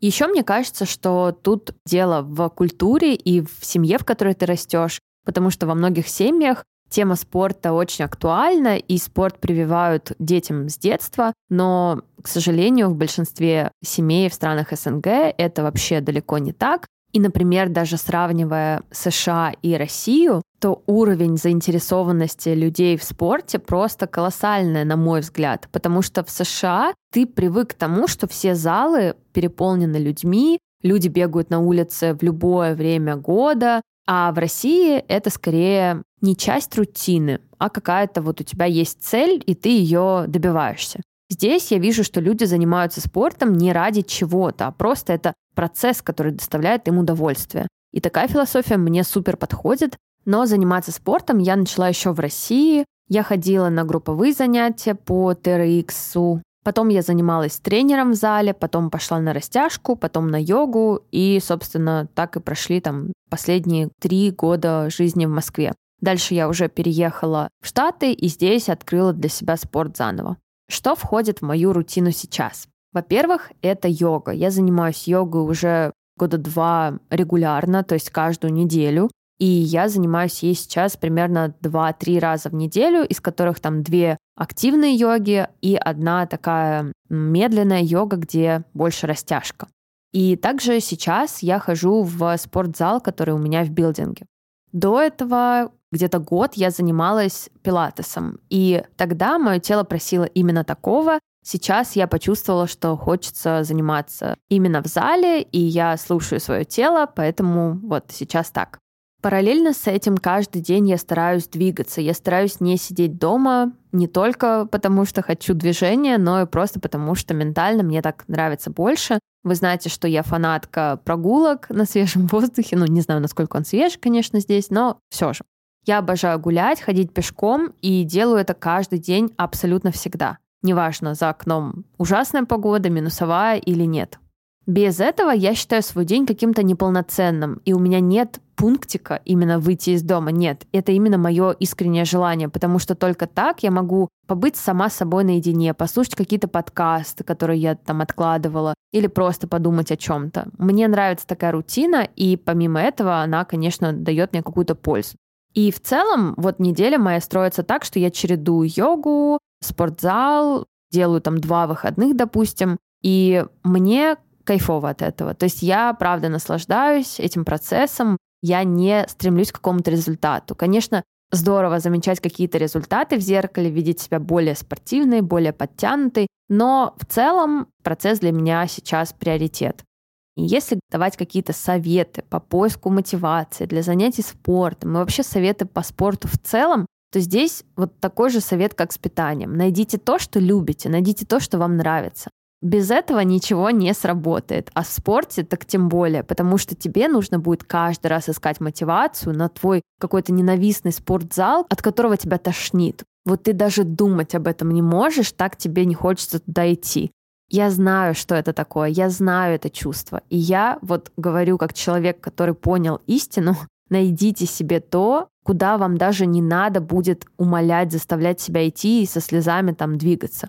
Еще мне кажется, что тут дело в культуре и в семье, в которой ты растешь, потому что во многих семьях тема спорта очень актуальна, и спорт прививают детям с детства, но, к сожалению, в большинстве семей в странах СНГ это вообще далеко не так. И, например, даже сравнивая США и Россию, то уровень заинтересованности людей в спорте просто колоссальный, на мой взгляд. Потому что в США ты привык к тому, что все залы переполнены людьми, люди бегают на улице в любое время года, а в России это скорее не часть рутины, а какая-то вот у тебя есть цель, и ты ее добиваешься. Здесь я вижу, что люди занимаются спортом не ради чего-то, а просто это процесс, который доставляет им удовольствие. И такая философия мне супер подходит, но заниматься спортом я начала еще в России. Я ходила на групповые занятия по TRX, Потом я занималась тренером в зале, потом пошла на растяжку, потом на йогу, и, собственно, так и прошли там последние три года жизни в Москве. Дальше я уже переехала в Штаты и здесь открыла для себя спорт заново. Что входит в мою рутину сейчас? Во-первых, это йога. Я занимаюсь йогой уже года два регулярно, то есть каждую неделю. И я занимаюсь ей сейчас примерно 2-3 раза в неделю, из которых там две активные йоги и одна такая медленная йога, где больше растяжка. И также сейчас я хожу в спортзал, который у меня в билдинге. До этого где-то год я занималась пилатесом, и тогда мое тело просило именно такого, Сейчас я почувствовала, что хочется заниматься именно в зале, и я слушаю свое тело, поэтому вот сейчас так. Параллельно с этим каждый день я стараюсь двигаться. Я стараюсь не сидеть дома не только потому, что хочу движения, но и просто потому, что ментально мне так нравится больше. Вы знаете, что я фанатка прогулок на свежем воздухе. Ну, не знаю, насколько он свежий, конечно, здесь, но все же. Я обожаю гулять, ходить пешком и делаю это каждый день абсолютно всегда неважно, за окном ужасная погода, минусовая или нет. Без этого я считаю свой день каким-то неполноценным, и у меня нет пунктика именно выйти из дома. Нет, это именно мое искреннее желание, потому что только так я могу побыть сама собой наедине, послушать какие-то подкасты, которые я там откладывала, или просто подумать о чем-то. Мне нравится такая рутина, и помимо этого она, конечно, дает мне какую-то пользу. И в целом вот неделя моя строится так, что я чередую йогу, спортзал, делаю там два выходных, допустим, и мне кайфово от этого. То есть я, правда, наслаждаюсь этим процессом, я не стремлюсь к какому-то результату. Конечно, здорово замечать какие-то результаты в зеркале, видеть себя более спортивной, более подтянутой, но в целом процесс для меня сейчас приоритет. И если давать какие-то советы по поиску мотивации для занятий спортом и вообще советы по спорту в целом, то здесь вот такой же совет, как с питанием. Найдите то, что любите, найдите то, что вам нравится. Без этого ничего не сработает. А в спорте так тем более, потому что тебе нужно будет каждый раз искать мотивацию на твой какой-то ненавистный спортзал, от которого тебя тошнит. Вот ты даже думать об этом не можешь, так тебе не хочется туда идти. Я знаю, что это такое, я знаю это чувство. И я вот говорю как человек, который понял истину, найдите себе то, куда вам даже не надо будет умолять, заставлять себя идти и со слезами там двигаться.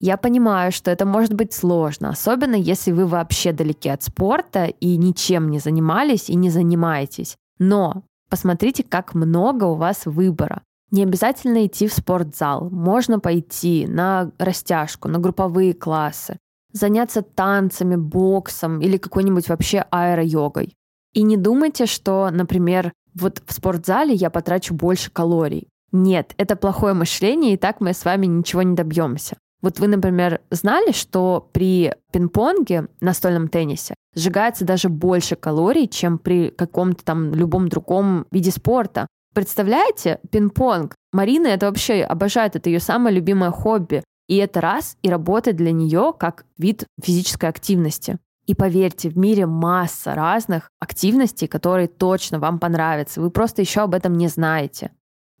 Я понимаю, что это может быть сложно, особенно если вы вообще далеки от спорта и ничем не занимались и не занимаетесь. Но посмотрите, как много у вас выбора. Не обязательно идти в спортзал. Можно пойти на растяжку, на групповые классы заняться танцами, боксом или какой-нибудь вообще аэро-йогой. И не думайте, что, например, вот в спортзале я потрачу больше калорий. Нет, это плохое мышление, и так мы с вами ничего не добьемся. Вот вы, например, знали, что при пинг-понге, настольном теннисе, сжигается даже больше калорий, чем при каком-то там любом другом виде спорта. Представляете, пинг-понг. Марина это вообще обожает, это ее самое любимое хобби. И это раз и работает для нее как вид физической активности. И поверьте, в мире масса разных активностей, которые точно вам понравятся. Вы просто еще об этом не знаете.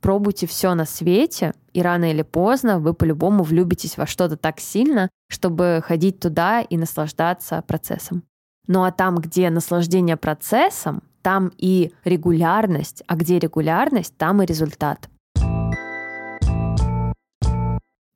Пробуйте все на свете, и рано или поздно вы по-любому влюбитесь во что-то так сильно, чтобы ходить туда и наслаждаться процессом. Ну а там, где наслаждение процессом, там и регулярность, а где регулярность, там и результат.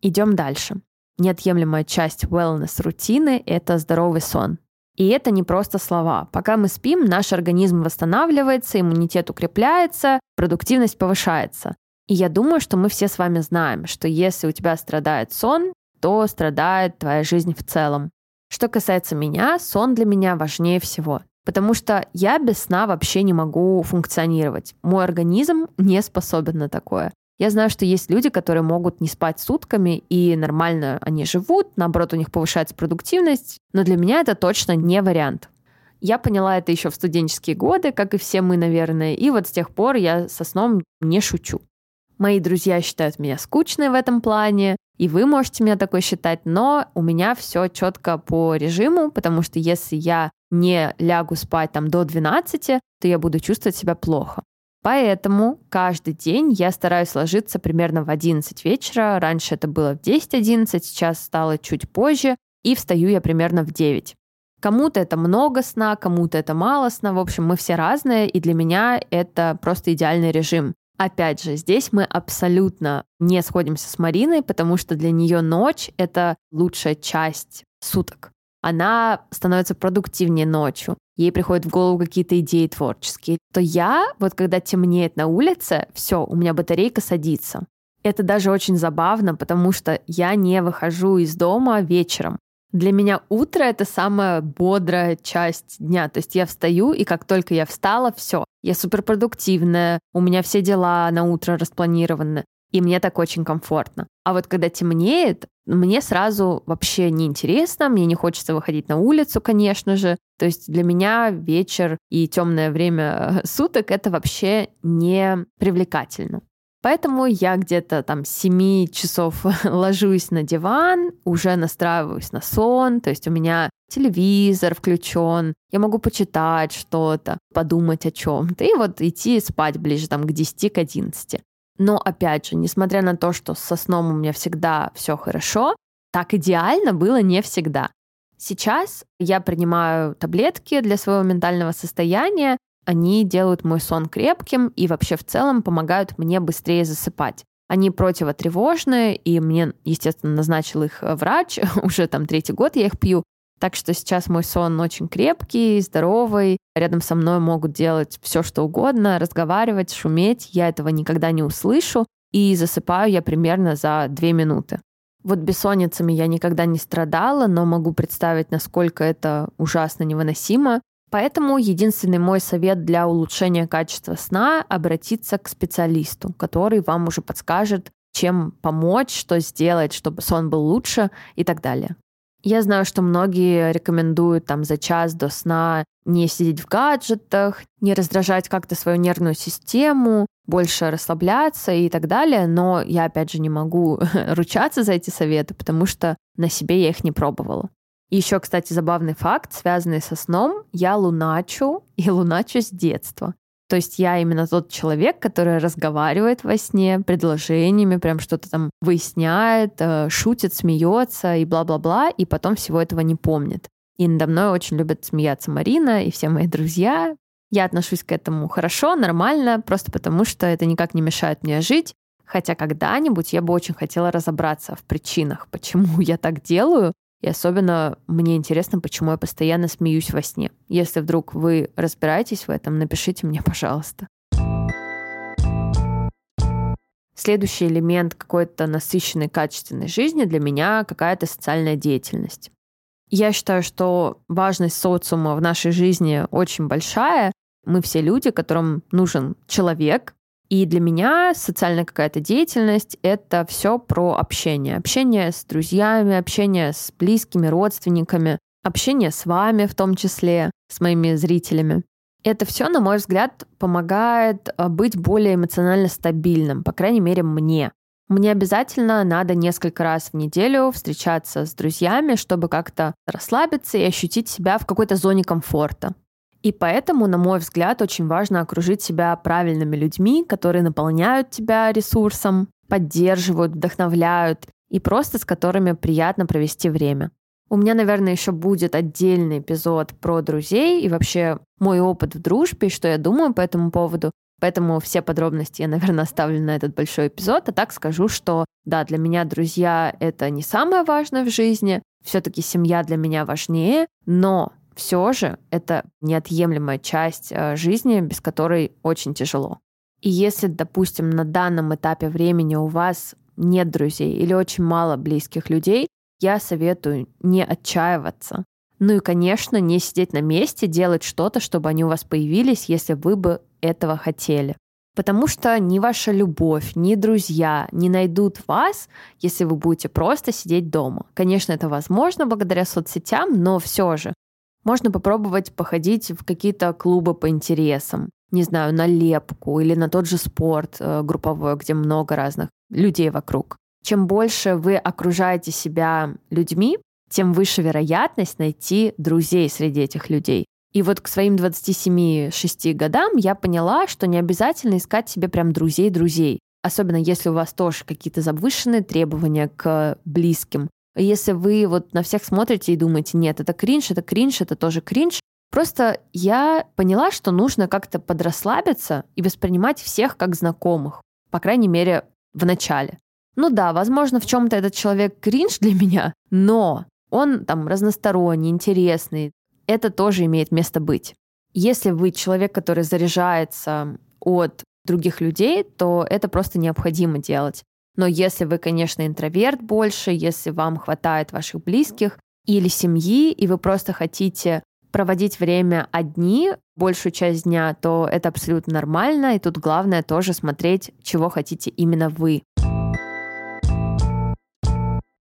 Идем дальше. Неотъемлемая часть wellness-рутины — это здоровый сон. И это не просто слова. Пока мы спим, наш организм восстанавливается, иммунитет укрепляется, продуктивность повышается. И я думаю, что мы все с вами знаем, что если у тебя страдает сон, то страдает твоя жизнь в целом. Что касается меня, сон для меня важнее всего. Потому что я без сна вообще не могу функционировать. Мой организм не способен на такое. Я знаю, что есть люди, которые могут не спать сутками, и нормально они живут, наоборот, у них повышается продуктивность, но для меня это точно не вариант. Я поняла это еще в студенческие годы, как и все мы, наверное, и вот с тех пор я со сном не шучу. Мои друзья считают меня скучной в этом плане, и вы можете меня такой считать, но у меня все четко по режиму, потому что если я не лягу спать там до 12, то я буду чувствовать себя плохо. Поэтому каждый день я стараюсь ложиться примерно в 11 вечера. Раньше это было в 10-11, сейчас стало чуть позже. И встаю я примерно в 9. Кому-то это много сна, кому-то это мало сна. В общем, мы все разные, и для меня это просто идеальный режим. Опять же, здесь мы абсолютно не сходимся с Мариной, потому что для нее ночь — это лучшая часть суток. Она становится продуктивнее ночью ей приходят в голову какие-то идеи творческие, то я, вот когда темнеет на улице, все, у меня батарейка садится. Это даже очень забавно, потому что я не выхожу из дома вечером. Для меня утро это самая бодрая часть дня. То есть я встаю, и как только я встала, все, я суперпродуктивная, у меня все дела на утро распланированы и мне так очень комфортно. А вот когда темнеет, мне сразу вообще неинтересно, мне не хочется выходить на улицу, конечно же. То есть для меня вечер и темное время суток это вообще не привлекательно. Поэтому я где-то там с 7 часов ложусь на диван, уже настраиваюсь на сон, то есть у меня телевизор включен, я могу почитать что-то, подумать о чем-то и вот идти спать ближе там к 10 к 11. Но опять же, несмотря на то, что со сном у меня всегда все хорошо, так идеально было не всегда. Сейчас я принимаю таблетки для своего ментального состояния, они делают мой сон крепким и вообще в целом помогают мне быстрее засыпать. Они противотревожные, и мне, естественно, назначил их врач, уже там третий год я их пью, так что сейчас мой сон очень крепкий, здоровый. Рядом со мной могут делать все, что угодно, разговаривать, шуметь. Я этого никогда не услышу. И засыпаю я примерно за две минуты. Вот бессонницами я никогда не страдала, но могу представить, насколько это ужасно невыносимо. Поэтому единственный мой совет для улучшения качества сна — обратиться к специалисту, который вам уже подскажет, чем помочь, что сделать, чтобы сон был лучше и так далее. Я знаю, что многие рекомендуют там за час до сна не сидеть в гаджетах, не раздражать как-то свою нервную систему, больше расслабляться и так далее, но я опять же не могу ручаться за эти советы, потому что на себе я их не пробовала. Еще, кстати, забавный факт, связанный со сном. Я луначу, и луначу с детства. То есть я именно тот человек, который разговаривает во сне предложениями, прям что-то там выясняет, э, шутит, смеется и бла-бла-бла, и потом всего этого не помнит. И надо мной очень любят смеяться Марина и все мои друзья. Я отношусь к этому хорошо, нормально, просто потому что это никак не мешает мне жить. Хотя когда-нибудь я бы очень хотела разобраться в причинах, почему я так делаю, и особенно мне интересно, почему я постоянно смеюсь во сне. Если вдруг вы разбираетесь в этом, напишите мне, пожалуйста. Следующий элемент какой-то насыщенной, качественной жизни для меня какая-то социальная деятельность. Я считаю, что важность социума в нашей жизни очень большая. Мы все люди, которым нужен человек, и для меня социальная какая-то деятельность — это все про общение. Общение с друзьями, общение с близкими, родственниками, общение с вами в том числе, с моими зрителями. Это все, на мой взгляд, помогает э, быть более эмоционально стабильным, по крайней мере, мне. Мне обязательно надо несколько раз в неделю встречаться с друзьями, чтобы как-то расслабиться и ощутить себя в какой-то зоне комфорта. И поэтому, на мой взгляд, очень важно окружить себя правильными людьми, которые наполняют тебя ресурсом, поддерживают, вдохновляют и просто с которыми приятно провести время. У меня, наверное, еще будет отдельный эпизод про друзей и вообще мой опыт в дружбе, что я думаю по этому поводу. Поэтому все подробности я, наверное, оставлю на этот большой эпизод. А так скажу, что да, для меня друзья — это не самое важное в жизни. Все-таки семья для меня важнее. Но все же это неотъемлемая часть э, жизни, без которой очень тяжело. И если, допустим, на данном этапе времени у вас нет друзей или очень мало близких людей, я советую не отчаиваться. Ну и, конечно, не сидеть на месте, делать что-то, чтобы они у вас появились, если вы бы этого хотели. Потому что ни ваша любовь, ни друзья не найдут вас, если вы будете просто сидеть дома. Конечно, это возможно благодаря соцсетям, но все же можно попробовать походить в какие-то клубы по интересам. Не знаю, на лепку или на тот же спорт э, групповой, где много разных людей вокруг. Чем больше вы окружаете себя людьми, тем выше вероятность найти друзей среди этих людей. И вот к своим 27-6 годам я поняла, что не обязательно искать себе прям друзей-друзей. Особенно если у вас тоже какие-то завышенные требования к близким, если вы вот на всех смотрите и думаете, нет, это кринж, это кринж, это тоже кринж, Просто я поняла, что нужно как-то подрасслабиться и воспринимать всех как знакомых, по крайней мере, в начале. Ну да, возможно, в чем-то этот человек кринж для меня, но он там разносторонний, интересный. Это тоже имеет место быть. Если вы человек, который заряжается от других людей, то это просто необходимо делать. Но если вы, конечно, интроверт больше, если вам хватает ваших близких или семьи, и вы просто хотите проводить время одни большую часть дня, то это абсолютно нормально. И тут главное тоже смотреть, чего хотите именно вы.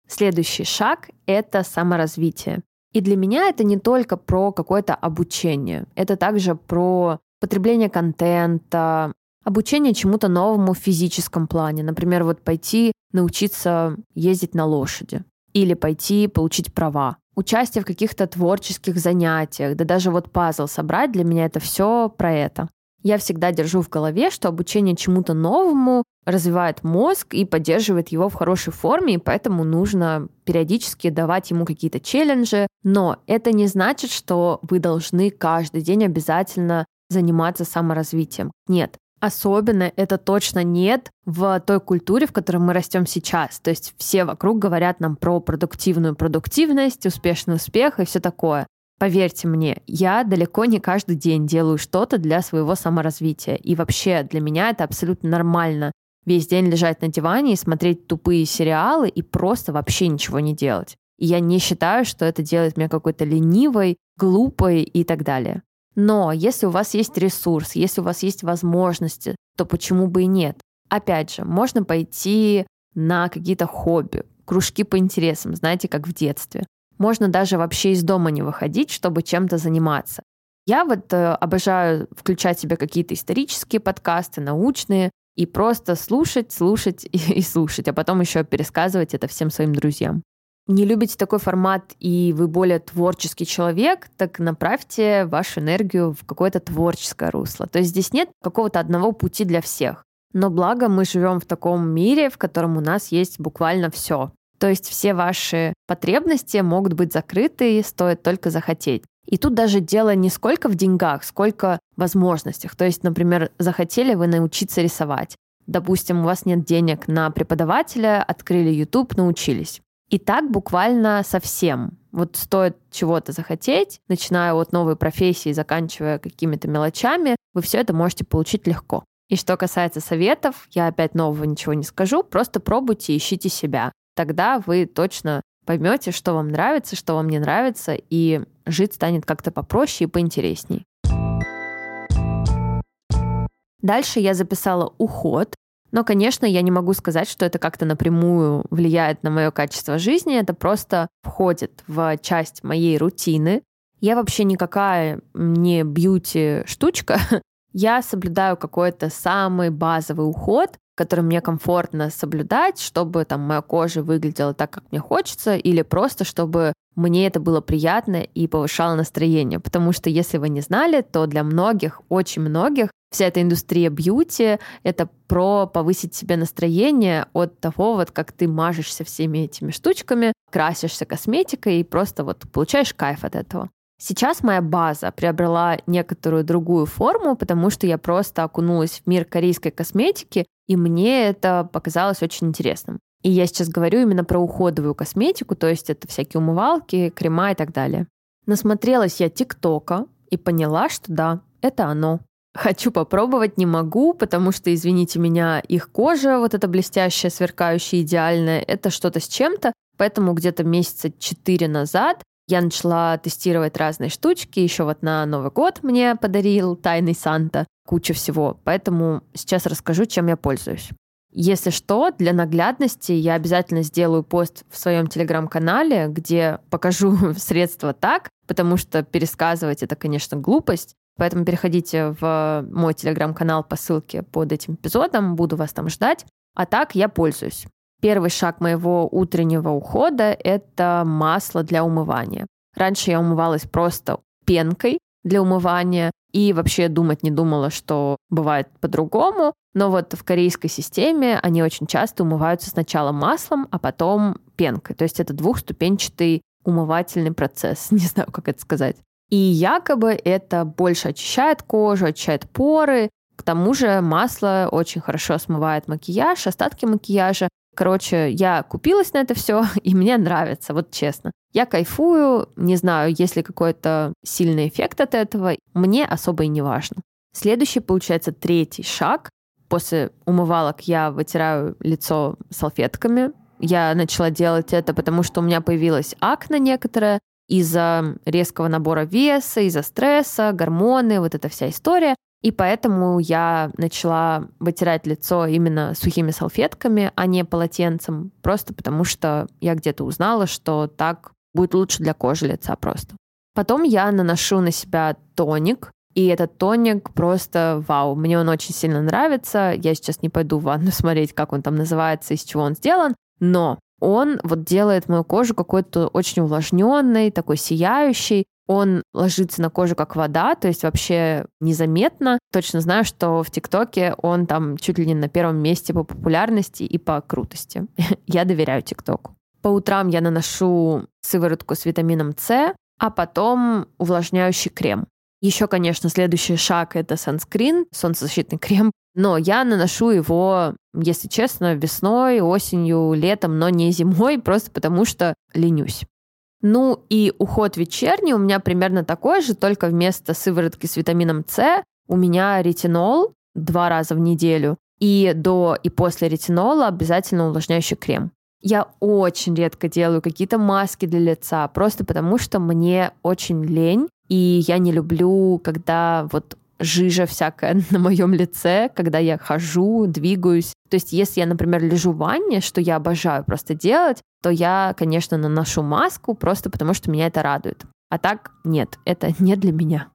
Следующий шаг — это саморазвитие. И для меня это не только про какое-то обучение, это также про потребление контента, обучение чему-то новому в физическом плане. Например, вот пойти научиться ездить на лошади или пойти получить права. Участие в каких-то творческих занятиях, да даже вот пазл собрать, для меня это все про это. Я всегда держу в голове, что обучение чему-то новому развивает мозг и поддерживает его в хорошей форме, и поэтому нужно периодически давать ему какие-то челленджи. Но это не значит, что вы должны каждый день обязательно заниматься саморазвитием. Нет, Особенно это точно нет в той культуре, в которой мы растем сейчас. То есть все вокруг говорят нам про продуктивную продуктивность, успешный успех и все такое. Поверьте мне, я далеко не каждый день делаю что-то для своего саморазвития. И вообще для меня это абсолютно нормально. весь день лежать на диване и смотреть тупые сериалы и просто вообще ничего не делать. И я не считаю, что это делает меня какой-то ленивой, глупой и так далее. Но если у вас есть ресурс, если у вас есть возможности, то почему бы и нет? Опять же, можно пойти на какие-то хобби, кружки по интересам, знаете, как в детстве. Можно даже вообще из дома не выходить, чтобы чем-то заниматься. Я вот э, обожаю включать себе какие-то исторические подкасты, научные, и просто слушать, слушать и, и слушать, а потом еще пересказывать это всем своим друзьям. Не любите такой формат и вы более творческий человек, так направьте вашу энергию в какое-то творческое русло. То есть здесь нет какого-то одного пути для всех. Но благо мы живем в таком мире, в котором у нас есть буквально все. То есть все ваши потребности могут быть закрыты, стоит только захотеть. И тут даже дело не сколько в деньгах, сколько в возможностях. То есть, например, захотели вы научиться рисовать. Допустим, у вас нет денег на преподавателя, открыли YouTube, научились. И так буквально совсем. Вот стоит чего-то захотеть, начиная от новой профессии, заканчивая какими-то мелочами, вы все это можете получить легко. И что касается советов, я опять нового ничего не скажу, просто пробуйте, ищите себя. Тогда вы точно поймете, что вам нравится, что вам не нравится, и жить станет как-то попроще и поинтересней. Дальше я записала уход, но, конечно, я не могу сказать, что это как-то напрямую влияет на мое качество жизни, это просто входит в часть моей рутины. Я вообще никакая не бьюти-штучка, я соблюдаю какой-то самый базовый уход, который мне комфортно соблюдать, чтобы там моя кожа выглядела так, как мне хочется, или просто чтобы мне это было приятно и повышало настроение. Потому что, если вы не знали, то для многих, очень многих, вся эта индустрия бьюти — это про повысить себе настроение от того, вот как ты мажешься всеми этими штучками, красишься косметикой и просто вот получаешь кайф от этого. Сейчас моя база приобрела некоторую другую форму, потому что я просто окунулась в мир корейской косметики, и мне это показалось очень интересным. И я сейчас говорю именно про уходовую косметику, то есть это всякие умывалки, крема и так далее. Насмотрелась я ТикТока и поняла, что да, это оно. Хочу попробовать, не могу, потому что, извините меня, их кожа, вот эта блестящая, сверкающая, идеальная, это что-то с чем-то. Поэтому где-то месяца четыре назад я начала тестировать разные штучки. Еще вот на Новый год мне подарил тайный Санта куча всего. Поэтому сейчас расскажу, чем я пользуюсь. Если что, для наглядности я обязательно сделаю пост в своем телеграм-канале, где покажу средства так, потому что пересказывать это, конечно, глупость. Поэтому переходите в мой телеграм-канал по ссылке под этим эпизодом, буду вас там ждать. А так я пользуюсь. Первый шаг моего утреннего ухода — это масло для умывания. Раньше я умывалась просто пенкой для умывания и вообще думать не думала, что бывает по-другому. Но вот в корейской системе они очень часто умываются сначала маслом, а потом пенкой. То есть это двухступенчатый умывательный процесс. Не знаю, как это сказать. И якобы это больше очищает кожу, очищает поры. К тому же масло очень хорошо смывает макияж, остатки макияжа, Короче, я купилась на это все, и мне нравится, вот честно. Я кайфую, не знаю, есть ли какой-то сильный эффект от этого, мне особо и не важно. Следующий, получается, третий шаг. После умывалок я вытираю лицо салфетками. Я начала делать это, потому что у меня появилась акне некоторая из-за резкого набора веса, из-за стресса, гормоны, вот эта вся история. И поэтому я начала вытирать лицо именно сухими салфетками, а не полотенцем, просто потому что я где-то узнала, что так будет лучше для кожи лица просто. Потом я наношу на себя тоник, и этот тоник просто вау, мне он очень сильно нравится. Я сейчас не пойду в ванну смотреть, как он там называется, из чего он сделан, но он вот делает мою кожу какой-то очень увлажненной, такой сияющей. Он ложится на кожу как вода, то есть вообще незаметно. Точно знаю, что в ТикТоке он там чуть ли не на первом месте по популярности и по крутости. я доверяю ТикТоку. По утрам я наношу сыворотку с витамином С, а потом увлажняющий крем. Еще, конечно, следующий шаг — это санскрин, солнцезащитный крем. Но я наношу его, если честно, весной, осенью, летом, но не зимой, просто потому что ленюсь. Ну и уход вечерний у меня примерно такой же, только вместо сыворотки с витамином С у меня ретинол два раза в неделю. И до и после ретинола обязательно увлажняющий крем. Я очень редко делаю какие-то маски для лица, просто потому что мне очень лень, и я не люблю, когда вот жижа всякая на моем лице, когда я хожу, двигаюсь. То есть, если я, например, лежу в ванне, что я обожаю просто делать, то я, конечно, наношу маску просто потому, что меня это радует. А так нет, это не для меня.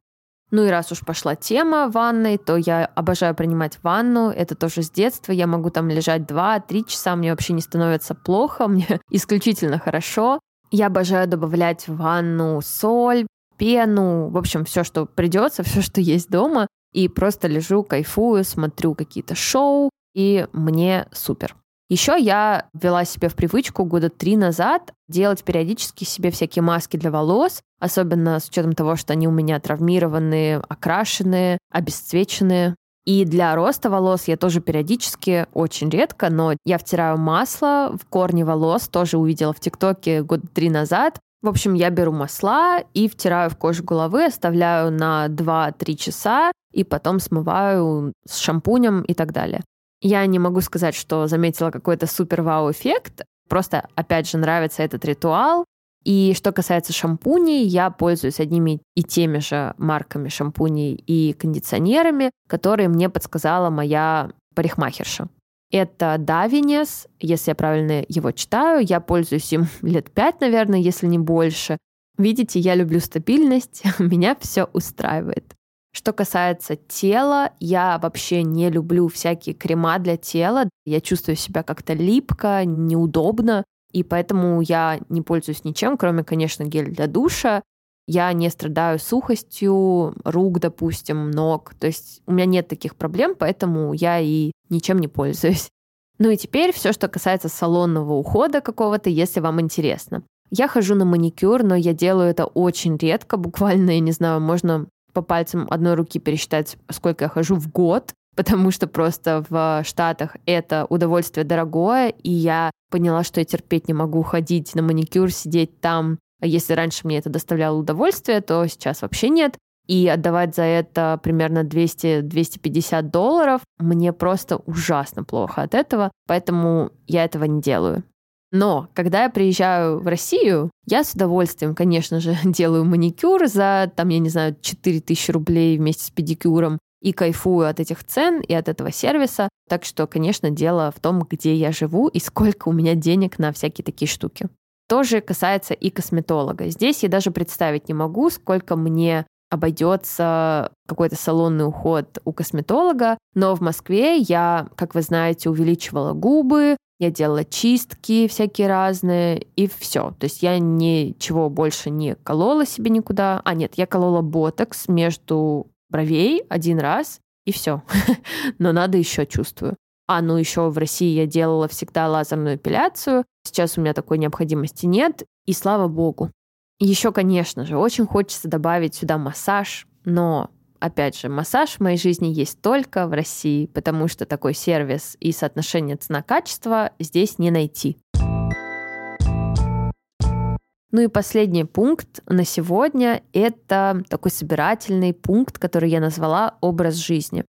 Ну и раз уж пошла тема ванной, то я обожаю принимать ванну. Это тоже с детства. Я могу там лежать 2-3 часа, мне вообще не становится плохо, мне исключительно хорошо. Я обожаю добавлять в ванну соль, пену, в общем, все, что придется, все, что есть дома. И просто лежу, кайфую, смотрю какие-то шоу, и мне супер. Еще я ввела себе в привычку года три назад делать периодически себе всякие маски для волос, особенно с учетом того, что они у меня травмированные, окрашенные, обесцвеченные. И для роста волос я тоже периодически, очень редко, но я втираю масло в корни волос, тоже увидела в ТикТоке года три назад. В общем, я беру масла и втираю в кожу головы, оставляю на 2-3 часа и потом смываю с шампунем и так далее. Я не могу сказать, что заметила какой-то супер-вау-эффект. Просто, опять же, нравится этот ритуал. И что касается шампуней, я пользуюсь одними и теми же марками шампуней и кондиционерами, которые мне подсказала моя парикмахерша. Это Davines, если я правильно его читаю. Я пользуюсь им лет пять, наверное, если не больше. Видите, я люблю стабильность, меня все устраивает. Что касается тела, я вообще не люблю всякие крема для тела. Я чувствую себя как-то липко, неудобно, и поэтому я не пользуюсь ничем, кроме, конечно, геля для душа. Я не страдаю сухостью рук, допустим, ног. То есть у меня нет таких проблем, поэтому я и ничем не пользуюсь. Ну и теперь все, что касается салонного ухода какого-то, если вам интересно. Я хожу на маникюр, но я делаю это очень редко, буквально, я не знаю, можно по пальцам одной руки пересчитать, сколько я хожу в год, потому что просто в Штатах это удовольствие дорогое, и я поняла, что я терпеть не могу ходить на маникюр, сидеть там. Если раньше мне это доставляло удовольствие, то сейчас вообще нет. И отдавать за это примерно 200-250 долларов мне просто ужасно плохо от этого, поэтому я этого не делаю. Но когда я приезжаю в Россию, я с удовольствием, конечно же, делаю маникюр за, там, я не знаю, 4000 рублей вместе с педикюром и кайфую от этих цен и от этого сервиса. Так что, конечно, дело в том, где я живу и сколько у меня денег на всякие такие штуки. Тоже касается и косметолога. Здесь я даже представить не могу, сколько мне обойдется какой-то салонный уход у косметолога, но в Москве я, как вы знаете, увеличивала губы, я делала чистки всякие разные, и все. То есть я ничего больше не колола себе никуда. А, нет, я колола ботокс между бровей один раз, и все. Но надо еще, чувствую. А, ну еще в России я делала всегда лазерную эпиляцию. Сейчас у меня такой необходимости нет, и слава богу. Еще, конечно же, очень хочется добавить сюда массаж, но опять же, массаж в моей жизни есть только в России, потому что такой сервис и соотношение цена-качество здесь не найти. Ну и последний пункт на сегодня — это такой собирательный пункт, который я назвала «образ жизни».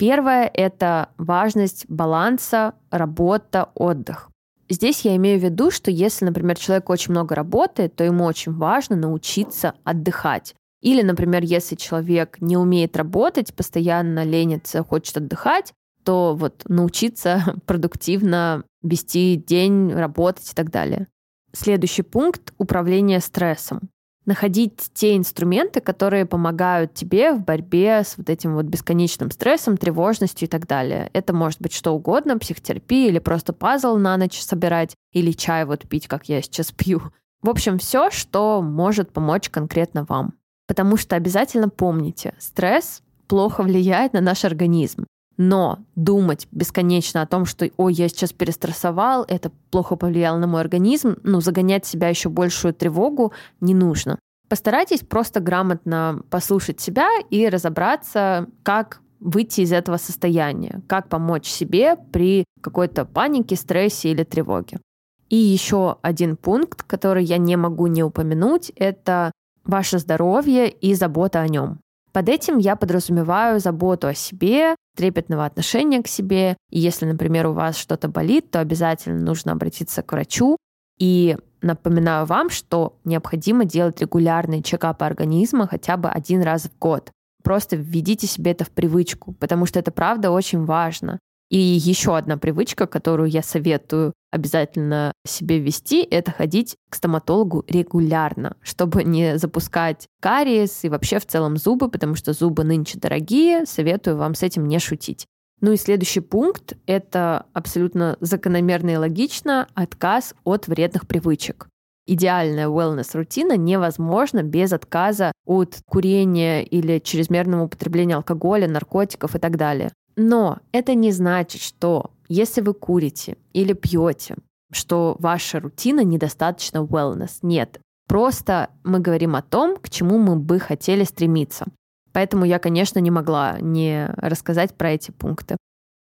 Первое — это важность баланса работа-отдых. Здесь я имею в виду, что если, например, человек очень много работает, то ему очень важно научиться отдыхать. Или, например, если человек не умеет работать, постоянно ленится, хочет отдыхать, то вот научиться продуктивно вести день, работать и так далее. Следующий пункт — управление стрессом. Находить те инструменты, которые помогают тебе в борьбе с вот этим вот бесконечным стрессом, тревожностью и так далее. Это может быть что угодно, психотерапия или просто пазл на ночь собирать, или чай вот пить, как я сейчас пью. В общем, все, что может помочь конкретно вам. Потому что обязательно помните, стресс плохо влияет на наш организм. Но думать бесконечно о том, что «Ой, я сейчас перестрессовал, это плохо повлияло на мой организм», ну, загонять себя еще большую тревогу не нужно. Постарайтесь просто грамотно послушать себя и разобраться, как выйти из этого состояния, как помочь себе при какой-то панике, стрессе или тревоге. И еще один пункт, который я не могу не упомянуть, это ваше здоровье и забота о нем. Под этим я подразумеваю заботу о себе, трепетного отношения к себе. И если, например, у вас что-то болит, то обязательно нужно обратиться к врачу. И напоминаю вам, что необходимо делать регулярные чекапы организма хотя бы один раз в год. Просто введите себе это в привычку, потому что это правда очень важно. И еще одна привычка, которую я советую обязательно себе ввести, это ходить к стоматологу регулярно, чтобы не запускать кариес и вообще в целом зубы, потому что зубы нынче дорогие, советую вам с этим не шутить. Ну и следующий пункт — это абсолютно закономерно и логично отказ от вредных привычек. Идеальная wellness-рутина невозможна без отказа от курения или чрезмерного употребления алкоголя, наркотиков и так далее. Но это не значит, что если вы курите или пьете, что ваша рутина недостаточно wellness. Нет. Просто мы говорим о том, к чему мы бы хотели стремиться. Поэтому я, конечно, не могла не рассказать про эти пункты.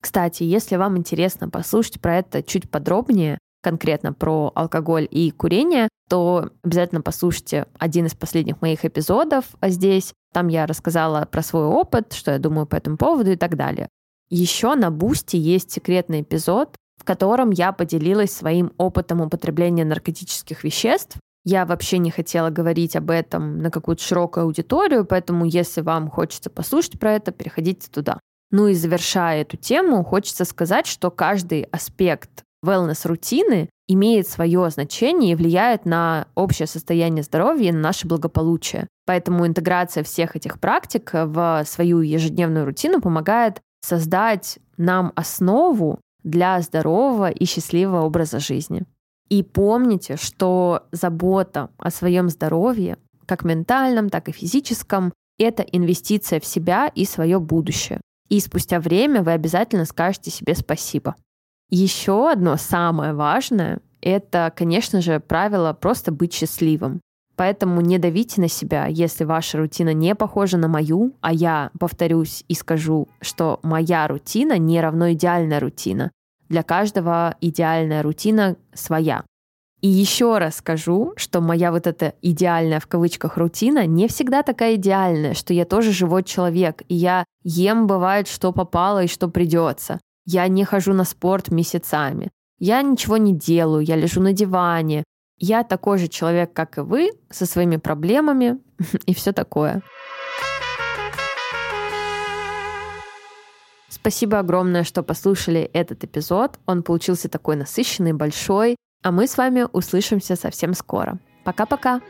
Кстати, если вам интересно послушать про это чуть подробнее, конкретно про алкоголь и курение, то обязательно послушайте один из последних моих эпизодов здесь. Там я рассказала про свой опыт, что я думаю по этому поводу и так далее. Еще на Бусти есть секретный эпизод, в котором я поделилась своим опытом употребления наркотических веществ. Я вообще не хотела говорить об этом на какую-то широкую аудиторию, поэтому если вам хочется послушать про это, переходите туда. Ну и завершая эту тему, хочется сказать, что каждый аспект wellness-рутины имеет свое значение и влияет на общее состояние здоровья и на наше благополучие. Поэтому интеграция всех этих практик в свою ежедневную рутину помогает создать нам основу для здорового и счастливого образа жизни. И помните, что забота о своем здоровье, как ментальном, так и физическом, это инвестиция в себя и свое будущее. И спустя время вы обязательно скажете себе спасибо. Еще одно самое важное — это, конечно же, правило просто быть счастливым. Поэтому не давите на себя, если ваша рутина не похожа на мою, а я повторюсь и скажу, что моя рутина не равно идеальная рутина. Для каждого идеальная рутина своя. И еще раз скажу, что моя вот эта идеальная в кавычках рутина не всегда такая идеальная, что я тоже живой человек, и я ем бывает, что попало и что придется. Я не хожу на спорт месяцами. Я ничего не делаю, я лежу на диване, я такой же человек, как и вы, со своими проблемами и все такое. Спасибо огромное, что послушали этот эпизод. Он получился такой насыщенный, большой. А мы с вами услышимся совсем скоро. Пока-пока!